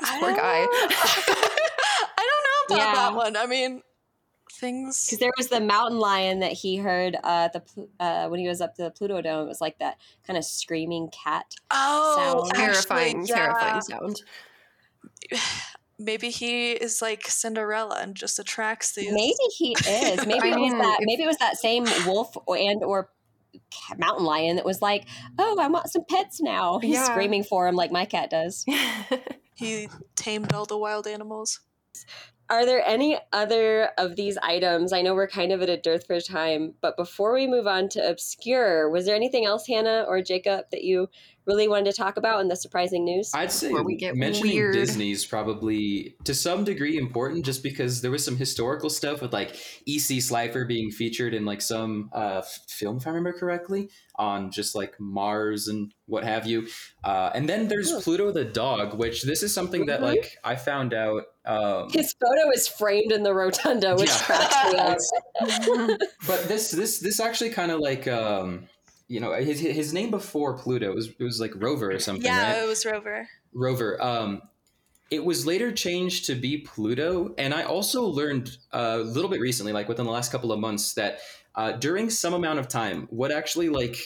I poor don't guy. know. I don't know about Yeah. that one. I mean, things. Because there was the mountain lion that he heard uh, the uh, when he was up to the Pluto Dome. It was like that kind of screaming cat. Oh, sound. terrifying, actually, yeah. terrifying sound. Maybe he is like Cinderella and just attracts these. Maybe he is. Maybe it was mean, that. Maybe it was that same wolf and or mountain lion that was like, "Oh, I want some pets now." He's Yeah. screaming for him like my cat does. He tamed all the wild animals. Are there any other of these items? I know we're kind of at a dearth for time, but before we move on to obscure, was there anything else, Hannah or Jacob, that you really wanted to talk about in the surprising news? I'd say Where we get mentioning weird. Disney's probably to some degree important just because there was some historical stuff with like E.C. Slipher being featured in like some uh, film, if I remember correctly, on just like Mars and what have you. Uh, and then there's Huh. Pluto the dog, which this is something that Mhm. like I found out. Um, His photo is framed in the rotunda, which Yeah. cracks me up. but this this this actually kind of like um, you know his his name before Pluto was it was like Rover or something, yeah, right? it was Rover. Rover. Um, it was later changed to be Pluto, and I also learned uh, a little bit recently, like within the last couple of months, that uh, during some amount of time, what actually like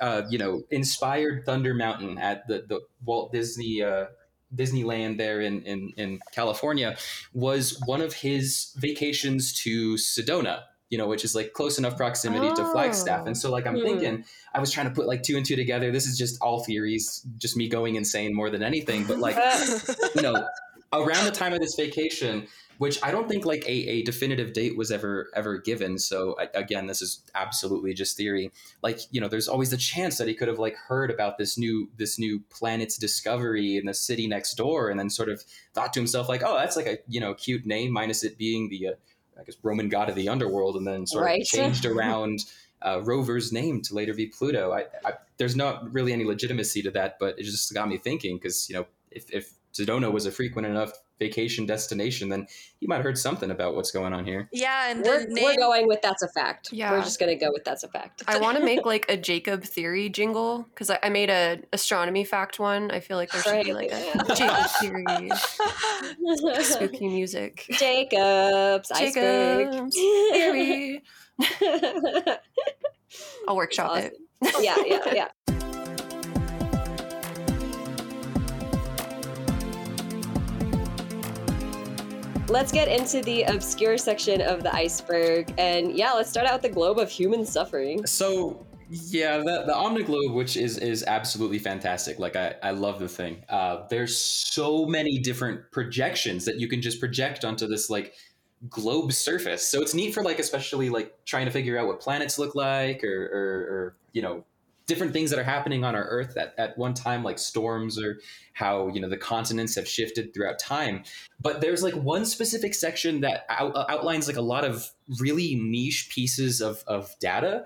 uh, you know inspired Thunder Mountain at the the Walt Disney. Uh, Disneyland there in, in, in California was one of his vacations to Sedona, you know, which is like close enough proximity to Flagstaff. Oh. And so like I'm Hmm. thinking, I was trying to put like two and two together. This is just all theories, just me going insane more than anything. But like you know, around the time of this vacation, which I don't think like a, a definitive date was ever ever given. So I, again, this is absolutely just theory. Like you know, there's always the chance that he could have like heard about this new this new planet's discovery in the city next door, and then sort of thought to himself like, oh, that's like a you know cute name, minus it being the uh, I guess Roman god of the underworld, and then sort Right. of changed around. Uh, Rover's name to later be Pluto. I, I, there's not really any legitimacy to that, but it just got me thinking because you know if, if Sedona was a frequent enough vacation destination, then he might have heard something about what's going on here. yeah, and We're, the we're going with that's a fact. Yeah. We're just going to go with that's a fact. I want to make like a Jacob theory jingle because I, I made a astronomy fact one. I feel like there should be like a Jacob theory, spooky music. Jacobs. Jacob's theory. I'll workshop That's it. yeah, yeah, yeah. Let's get into the obscure section of the iceberg. And yeah, let's start out with the globe of human suffering. So yeah, the, the Omniglobe, which is is absolutely fantastic. Like I, I love the thing. Uh, there's so many different projections that you can just project onto this like globe surface. So it's neat for like especially like trying to figure out what planets look like or or, or you know different things that are happening on our Earth at, at one time, like storms or how you know the continents have shifted throughout time. But there's like one specific section that out, uh, outlines like a lot of really niche pieces of of data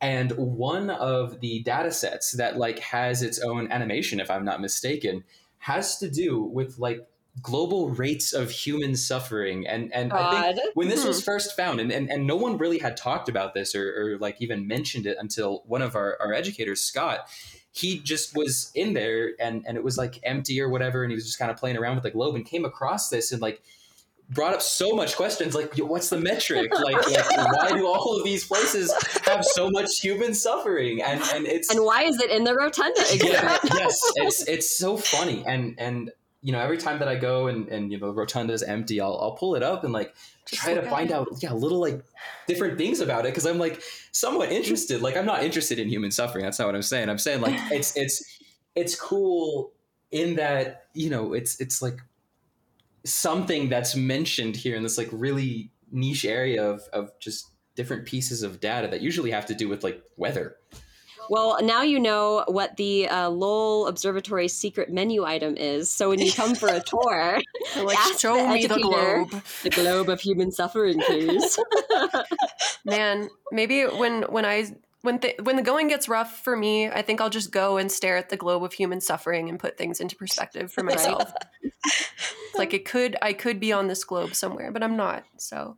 and one of the data sets that like has its own animation if i'm not mistaken has to do with like global rates of human suffering. And and i think when this was hmm. first found and, and, and no one really had talked about this or, or like even mentioned it until one of our, our educators scott he just was in there and and it was like empty or whatever and he was just kind of playing around with the globe and came across this and like brought up so much questions like what's the metric? Like, like why do all of these places have so much human suffering? And and it's And why is it in the rotunda? Exhibit? yeah, yes it's it's so funny. And and you know every time that i go and and you know rotunda is empty i'll, I'll pull it up and like Just try to find it. out yeah little like different things about it because i'm like somewhat interested. Like i'm not interested in human suffering that's not what i'm saying. I'm saying like it's it's it's cool in that you know it's it's like something that's mentioned here in this like really niche area of of just different pieces of data that usually have to do with like weather Well, now you know what the uh, Lowell Observatory secret menu item is. So when you come for a tour, Like, ask show the me the globe. the globe of human suffering, please. Man, maybe when when I when th- when the going gets rough for me, I think I'll just go and stare at the globe of human suffering and put things into perspective for myself. like it could I could be on this globe somewhere, but I'm not. So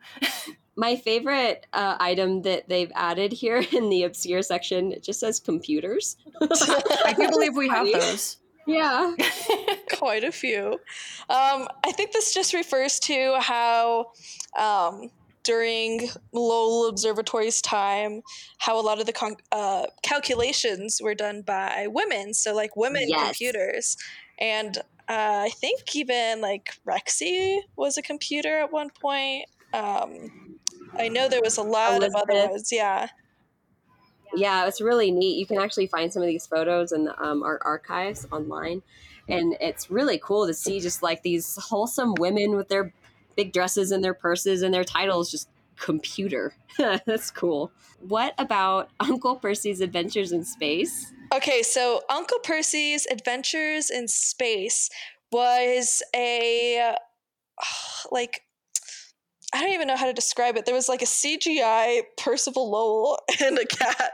My favorite uh, item that they've added here in the obscure section it just says computers. I do believe we have those. Yeah. quite a few. Um, I think this just refers to how um, during Lowell Observatory's time, how a lot of the con- uh, calculations were done by women. So, like women Yes. computers. And uh, I think even like Rexy was a computer at one point. Um, I know there was a lot of other ones. Yeah. Yeah, it's really neat. You can actually find some of these photos in the um, art archives online, and it's really cool to see just like these wholesome women with their big dresses and their purses and their titles just computer. That's cool. What about Uncle Percy's Adventures in Space? Okay, so Uncle Percy's Adventures in Space was a like I don't even know how to describe it. There was like a CGI Percival Lowell and a cat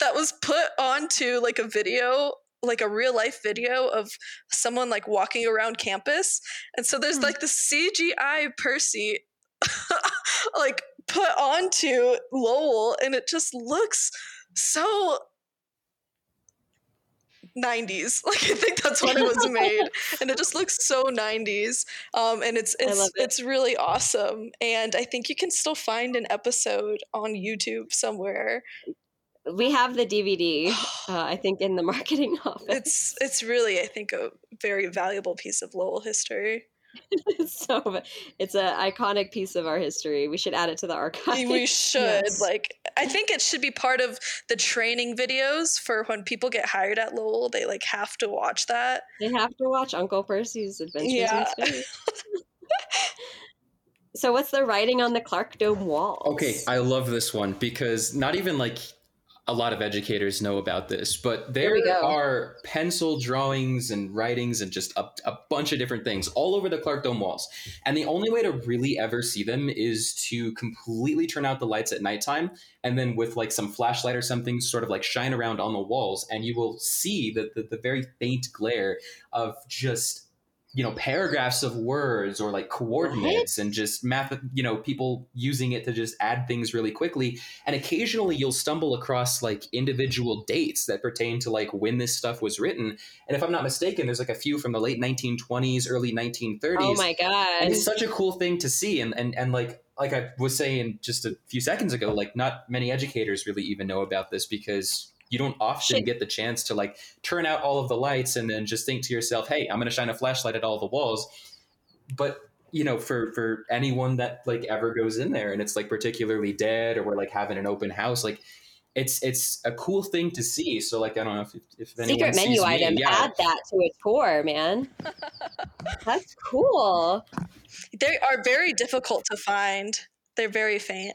that was put onto like a video, like a real life video of someone like walking around campus. And so there's Hmm. like the CGI Percy like put onto Lowell and it just looks so 90s like i think that's when it was made. And it just looks so 90s um, and it's it's it. it's really awesome. And i think you can still find an episode on youtube somewhere. We have the DVD, uh, I think, in the marketing office. it's it's really i think a very valuable piece of lowell history so it's an iconic piece of our history. We should add it to the archive. we should Yes. like i think it should be part of the training videos for when people get hired at lowell they like have to watch that They have to watch Uncle Percy's Adventures Yeah. in Space. so, what's the writing on the Clark Dome wall? Okay, I love this one because not even like a lot of educators know about this, but Here there are pencil drawings and writings and just a, a bunch of different things all over the Clark Dome walls. And the only way to really ever see them is to completely turn out the lights at nighttime and then with like some flashlight or something sort of like shine around on the walls and you will see the, the, the very faint glare of just you know paragraphs of words or like coordinates and just math you know people using it to just add things really quickly. And occasionally you'll stumble across like individual dates that pertain to like when this stuff was written. And if i'm not mistaken there's like a few from the late 1920s early 1930s Oh my god! and it's such a cool thing to see. And and and like like i was saying just a few seconds ago like not many educators really even know about this because you don't often Shit. get the chance to like turn out all of the lights and then just think to yourself hey i'm going to shine a flashlight at all the walls but you know for for anyone that like ever goes in there and it's like particularly dead or we're like having an open house like it's it's a cool thing to see so like i don't know if, if anyone Secret menu sees me, item. yeah. Add that to a tour, man. That's cool. they are very difficult to find they're very faint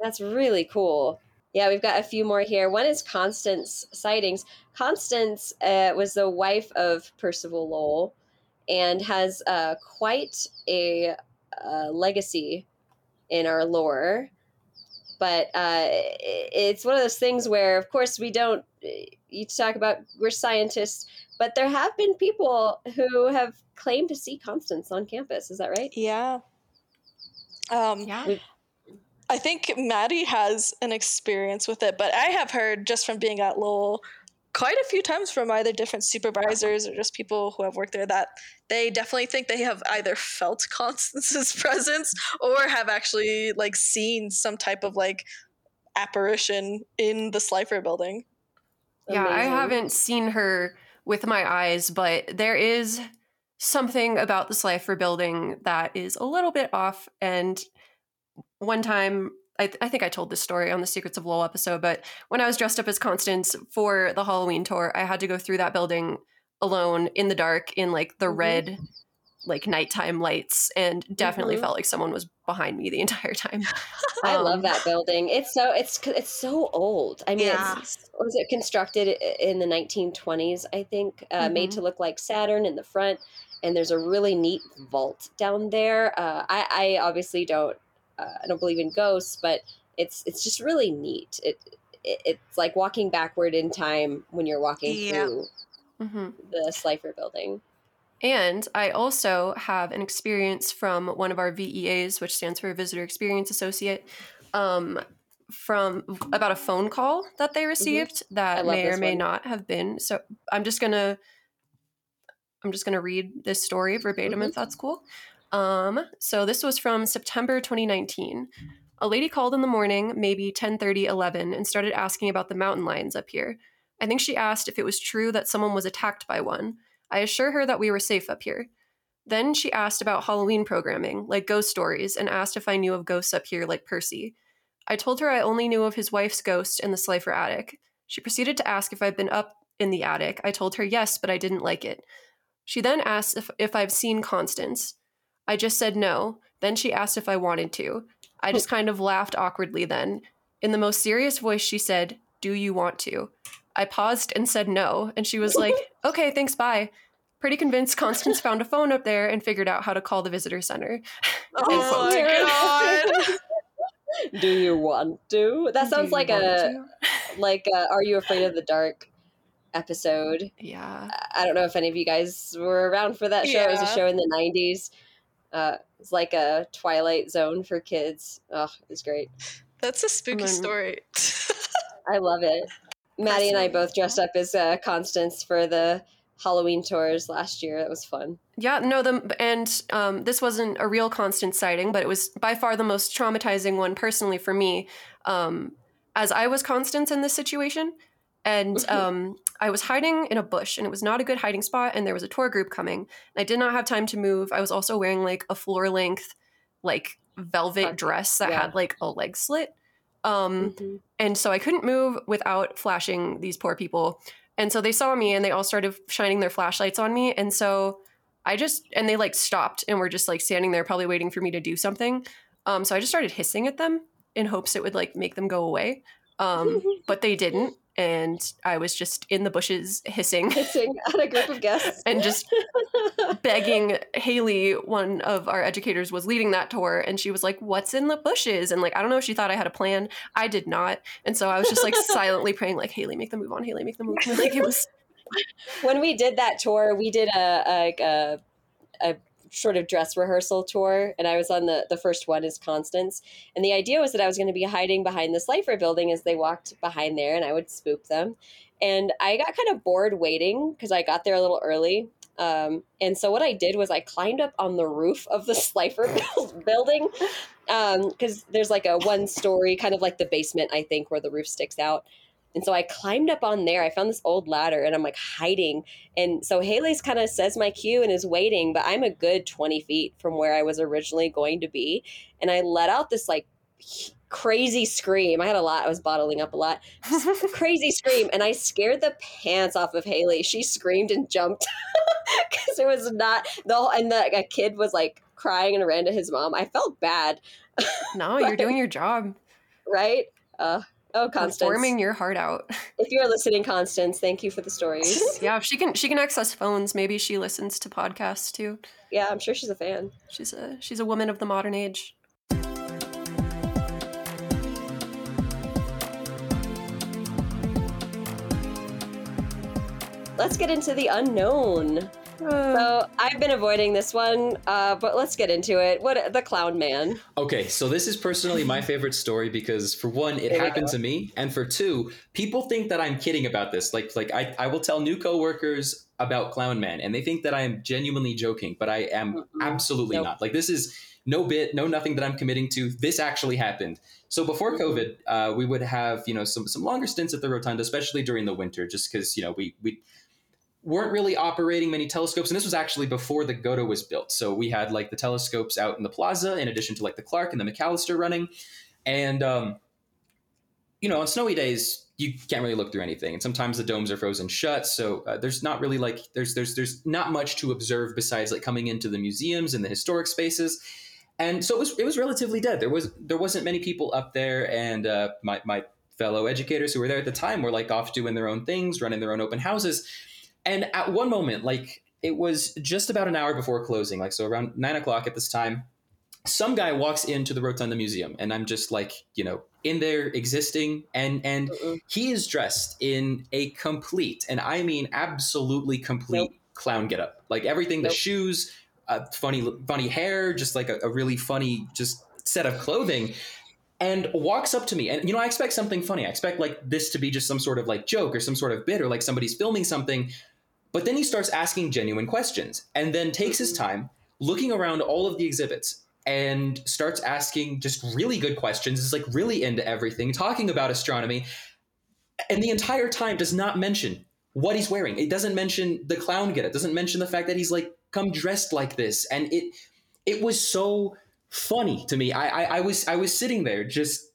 That's really cool. Yeah, we've got a few more here. One is Constance sightings. Constance uh, was the wife of Percival Lowell and has uh, quite a uh, legacy in our lore. But uh, it's one of those things where, of course, we don't. You talk about we're scientists, but there have been people who have claimed to see Constance on campus. Is that right? yeah um Yeah. I think Maddie has an experience with it, but I have heard just from being at Lowell quite a few times from either different supervisors or just people who have worked there that they definitely think they have either felt Constance's presence or have actually like seen some type of like apparition in the Slipher building. Yeah, I haven't seen her with my eyes, but there is something about the Slipher building that is a little bit off. And one time, I, I think I told this story on the Secrets of Lowell episode, but when I was dressed up as Constance for the Halloween tour, I had to go through that building alone in the dark in like the Mhm. red, like nighttime lights, and definitely Mhm. felt like someone was behind me the entire time. I love Um, that building. It's so it's it's so old. I mean, Yeah. it's, was it constructed in the 1920s? I think uh, made Mhm. to look like Saturn in the front, and there's a really neat vault down there. Uh, I, I obviously don't uh, I don't believe in ghosts, but it's it's just really neat. It, it it's like walking backward in time when you're walking Yeah. through mhm. the Slipher building. And I also have an experience from one of our VEAs, which stands for Visitor Experience Associate, um, from about a phone call that they received Mm-hmm. That may or may one. not have been. So I'm just gonna, I'm just gonna read this story verbatim Mhm. if that's cool. Um, so this was from September 2019. A lady called in the morning, maybe 10:30, 11, and started asking about the mountain lions up here. I think she asked if it was true that someone was attacked by one. I assure her that we were safe up here. Then she asked about Halloween programming, like ghost stories, and asked if I knew of ghosts up here like Percy. I told her I only knew of his wife's ghost in the Slipher attic. She proceeded to ask if I'd been up in the attic. I told her yes, but I didn't like it. She then asked if, if I've seen Constance. I just said no. Then she asked if I wanted to. I just kind of laughed awkwardly then. In the most serious voice, she said, Do you want to? I paused and said no, and she was like, Okay, thanks, bye. Pretty convinced Constance found a phone up there and figured out how to call the visitor center. Oh my god. Do you want to? That sounds like a to? like a Are You Afraid of the Dark episode. Yeah. I don't know if any of you guys were around for that show. It was a show in the '90s. Uh, it's like a Twilight Zone for kids. Oh, it's great. That's a spooky then- story. I love it. Maddie and I both dressed up as uh, Constance for the Halloween tours last year. It was fun. Yeah, no, the and um, this wasn't a real Constance sighting, but it was by far the most traumatizing one personally for me, um, as I was Constance in this situation, and um, I was hiding in a bush, and it was not a good hiding spot, and there was a tour group coming, and I did not have time to move. I was also wearing like a floor length, like velvet dress that yeah. had like a leg slit, um, and so I couldn't move without flashing these poor people. And so they saw me and they all started shining their flashlights on me. And so I just, and they like stopped and were just like standing there, probably waiting for me to do something. Um, so I just started hissing at them in hopes it would like make them go away. Um, but they didn't. And I was just in the bushes hissing Hissing at a group of guests. and just begging Haley, one of our educators, was leading that tour, and she was like, "What's in the bushes?" And like, I don't know if she thought I had a plan. I did not, and so I was just like silently praying, like, "Haley, make the move on. Haley, make the move." on. Like it was, when we did that tour, we did a a, a a sort of dress rehearsal tour, and I was on the the first one as Constance. And the idea was that I was going to be hiding behind the Slipher building as they walked behind there, and I would spook them. And I got kind of bored waiting because I got there a little early. Um, and so what I did was I climbed up on the roof of the Slipher building because there's like a one story, kind of like the basement, I think, where the roof sticks out. And so I climbed up on there. I found this old ladder and I'm like hiding. And so Haley's kind of says my cue and is waiting, but I'm a good 20 feet from where I was originally going to be. And I let out this like crazy scream. I had a lot. I was bottling up a lot. crazy scream. And I scared the pants off of Haley. She screamed and jumped because it was not the whole, and the a kid was like crying and ran to his mom. I felt bad, no, you're doing your job, right? Uh, oh, Constance. performing your heart out. If you're listening, Constance, thank you for the stories. yeah, she can, she can access phones. Maybe she listens to podcasts too. yeah, I'm sure she's a fan. She's a she's a woman of the modern age. Let's get into the unknown. So I've been avoiding this one, uh, but let's get into it. What the clown man? Okay, so this is personally my favorite story because for one, it There happened go. to me, and for two, people think that I'm kidding about this. Like, like I, I will tell new coworkers about Clown Man, and they think that I am genuinely joking, but I am Mm-mm. absolutely Nope. not. Like, this is no bit, no nothing that I'm committing to. This actually happened. So before Mm-hmm. COVID, uh, we would have you know some some longer stints at the rotunda, especially during the winter, just because you know we we weren't really operating many telescopes and this was actually before the Godo was built. So we had like the telescopes out in the plaza in addition to like the clark and the mcallister running. And um, you know on snowy days you can't really look through anything and sometimes the domes are frozen shut. So uh, there's not really like there's there's there's not much to observe besides like coming into the museums and the historic spaces. And so it was it was relatively dead. There was there wasn't many people up there and uh, my my fellow educators who were there at the time were like off doing their own things running their own open houses and at one moment, like it was just about an hour before closing, like so around nine o'clock at this time, some guy walks into the Rotunda Museum, and I'm just like, you know, in there existing, and and Mm-mm. he is dressed in a complete, and I mean absolutely complete Nope. clown getup, like everything, the shoes, uh, funny funny hair, just like a, a really funny just set of clothing and walks up to me. And you know i expect something funny. I expect like this to be just some sort of like joke or some sort of bit or like somebody's filming something but then he starts asking genuine questions and then takes his mm-hmm. time looking around all of the exhibits and starts asking just really good questions. Is like really into everything talking about astronomy. And the entire time does not mention what he's wearing. It doesn't mention the clown get it doesn't mention the fact that he's like come dressed like this. And it it was so funny to me. I, I I was I was sitting there just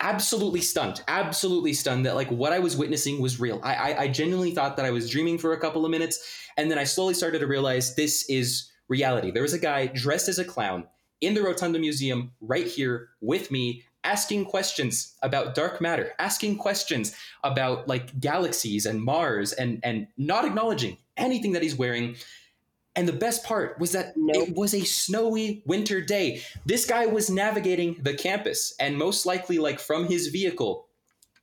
absolutely stunned, absolutely stunned that like what I was witnessing was real. I, I I genuinely thought that I was dreaming for a couple of minutes, and then I slowly started to realize this is reality. There was a guy dressed as a clown in the Rotunda Museum right here with me asking questions about dark matter, asking questions about like galaxies and Mars and and not acknowledging anything that he's wearing. And the best part was that Nope. it was a snowy winter day. This guy was navigating the campus and most likely like from his vehicle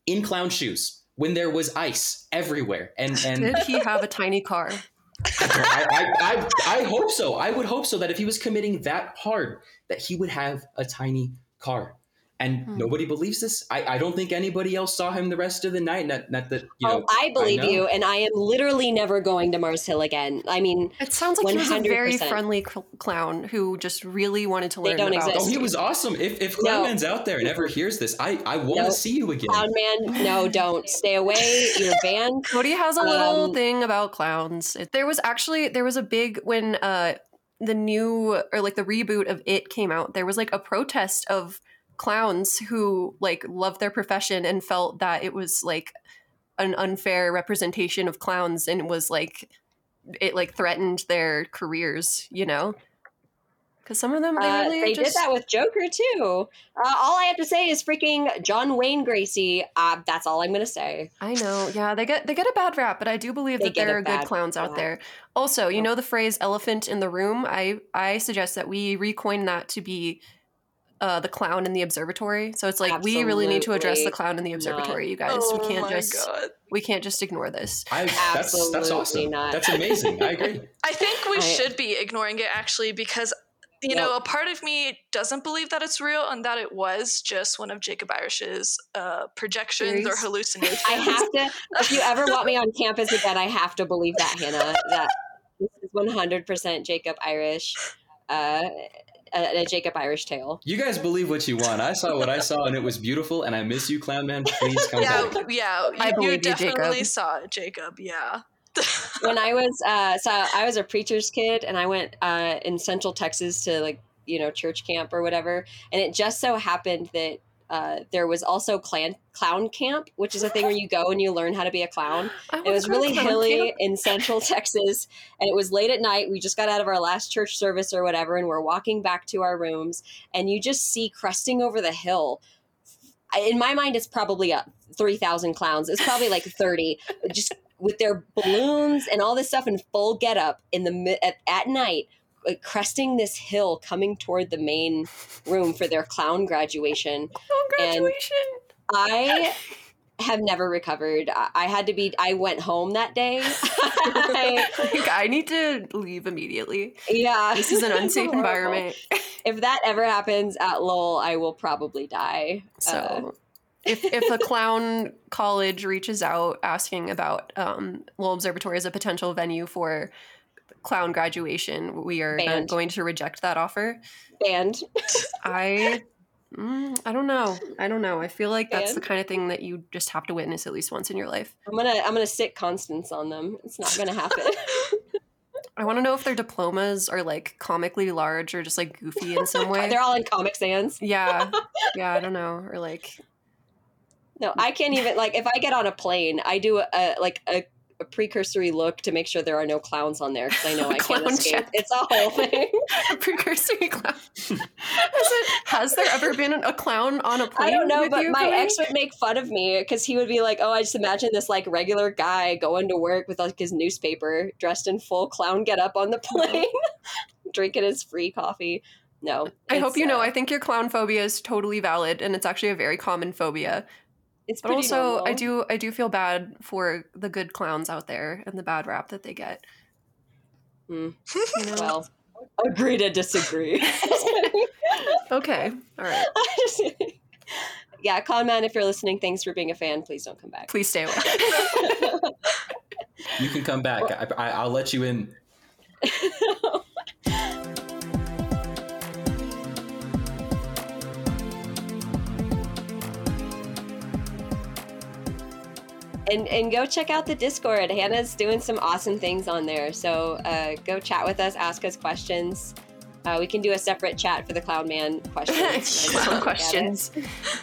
in clown shoes when there was ice everywhere. And and Did he have a tiny car? I, I, I, I hope so. I would hope so that if he was committing that hard, that he would have a tiny car. And Hmm. nobody believes this. I, I don't think anybody else saw him the rest of the night. Not, not that you know. oh, I believe know. you, and I am literally never going to Mars Hill again. I mean, It sounds like he was a very friendly cl- clown who just really wanted to They learn don't about. exist. Oh, he was awesome. If if No. Clownman's out there and ever hears this, I I want to Nope. see you again. Clown Man, no, don't stay away. You're banned. Cody has a little Um, thing about clowns. There was actually there was a big when uh the new or like the reboot of it came out. There was like a protest of clowns who like loved their profession and felt that it was like an unfair representation of clowns and was like it like threatened their careers, you know? Because some of them they Uh, they just did that with Joker too. Uh, all I have to say is freaking John Wayne Gacy. Uh, that's all I'm gonna say. I know. Yeah, they get they get a bad rap, but I do believe They that there are good clowns out there. Also, you know the phrase "elephant in the room." I I suggest that we recoin that to be uh, the clown in the observatory. So it's like we really need to address the clown in the not. observatory, you guys. oh we can't just god. we can't just ignore this. I, that's that's awesome. not. That's amazing. I agree. I think we I- should be ignoring it actually because you know a part of me doesn't believe that it's real and that it was just one of Jacob Irish's uh, projections or hallucinations. I have to. If you ever want me on campus again, I have to believe that Hannah. That this is 100 percent Jacob Irish. Uh, a, a Jacob Irish tale. You guys believe what you want. I saw what I saw and it was beautiful. And I miss you, Clown Man. Please come yeah, back. yeah. I you- believe you you, definitely Jacob. saw it, Jacob. Yeah. when I was uh, so I was a preacher's kid, and I went uh, in Central Texas to like you know church camp or whatever, and it just so happened that uh, there was also clan clown camp, which is a thing where you go and you learn how to be a clown. It was really hilly camp. in Central Texas, and it was late at night. We just got out of our last church service or whatever, and we're walking back to our rooms, and you just see cresting over the hill. In my mind, it's probably a three thousand clowns. It's probably like thirty, just with their balloons and all this stuff in full getup in the at, at night, like cresting this hill, coming toward the main room for their clown graduation. Oh, graduation. I have never recovered. I, I had to be. I went home that day. I- Like, I need to leave immediately. yeah, This is an unsafe environment. If that ever happens at Lowell, I will probably die. So Uh, if if a clown college reaches out asking about um, Lowell Observatory as a potential venue for clown graduation, we are Banned. going to reject that offer. banned. I mm, I don't know. I don't know. I feel like that's the kind of thing that you just have to witness at least once in your life. I'm gonna. I'm gonna sit Constance on them. It's not gonna happen. I want to know if their diplomas are like comically large or just like goofy in some way. They're all in Comic Sans. yeah, yeah. I don't know. Or like No, I can't even like if I get on a plane, I do a, a like a, a precursory look to make sure there are no clowns on there because I know I can't escape. check. It's a whole thing. a precursory clown. has, it, has there ever been a clown on a plane? I don't know, but you, my ex would make fun of me because he would be like, "Oh, I just imagine this like regular guy going to work with like his newspaper, dressed in full clown getup on the plane, drinking his free coffee." No, I hope you know. uh, I think your clown phobia is totally valid, and it's actually a very common phobia. It's But pretty also, I do I do feel bad for the good clowns out there and the bad rap that they get. Hmm. You know? Well, agree to disagree. okay, all right. yeah, con man, if you're listening, thanks for being a fan. Please don't come back. Please stay away. You can come back. I, I, I'll let you in. And and go check out the discord. Hannah's doing some awesome things on there. So uh, go chat with us ask us questions. Uh, we can do a separate chat for the Clown man questions. Questions.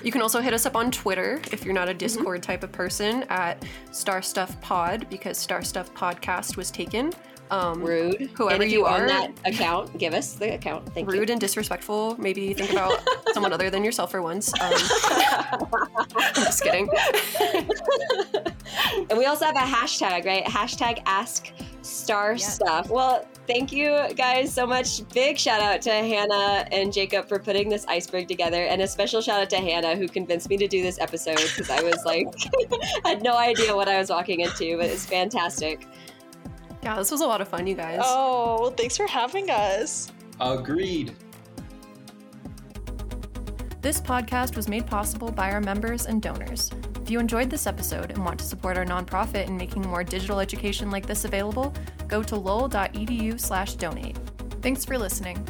You can also hit us up on Twitter if you're not a Discord type of person at Star Stuff Pod because Star Stuff Podcast was taken. Um, Rude. Whoever and if you you, are. that account, give us the account. Thank you. rude and disrespectful. Maybe think about someone other than yourself for once. Um, I'm just kidding. And we also have a hashtag, right? Hashtag ask star Yes. stuff. Well, thank you guys so much. Big shout out to Hannah and Jacob for putting this iceberg together, and a special shout out to Hannah who convinced me to do this episode because I was like, I had no idea what I was walking into, but it's fantastic. Yeah, this was a lot of fun, you guys. Oh, well, thanks for having us. Agreed. This podcast was made possible by our members and donors. If you enjoyed this episode and want to support our nonprofit in making more digital education like this available, go to lowell.edu slash donate. Thanks for listening.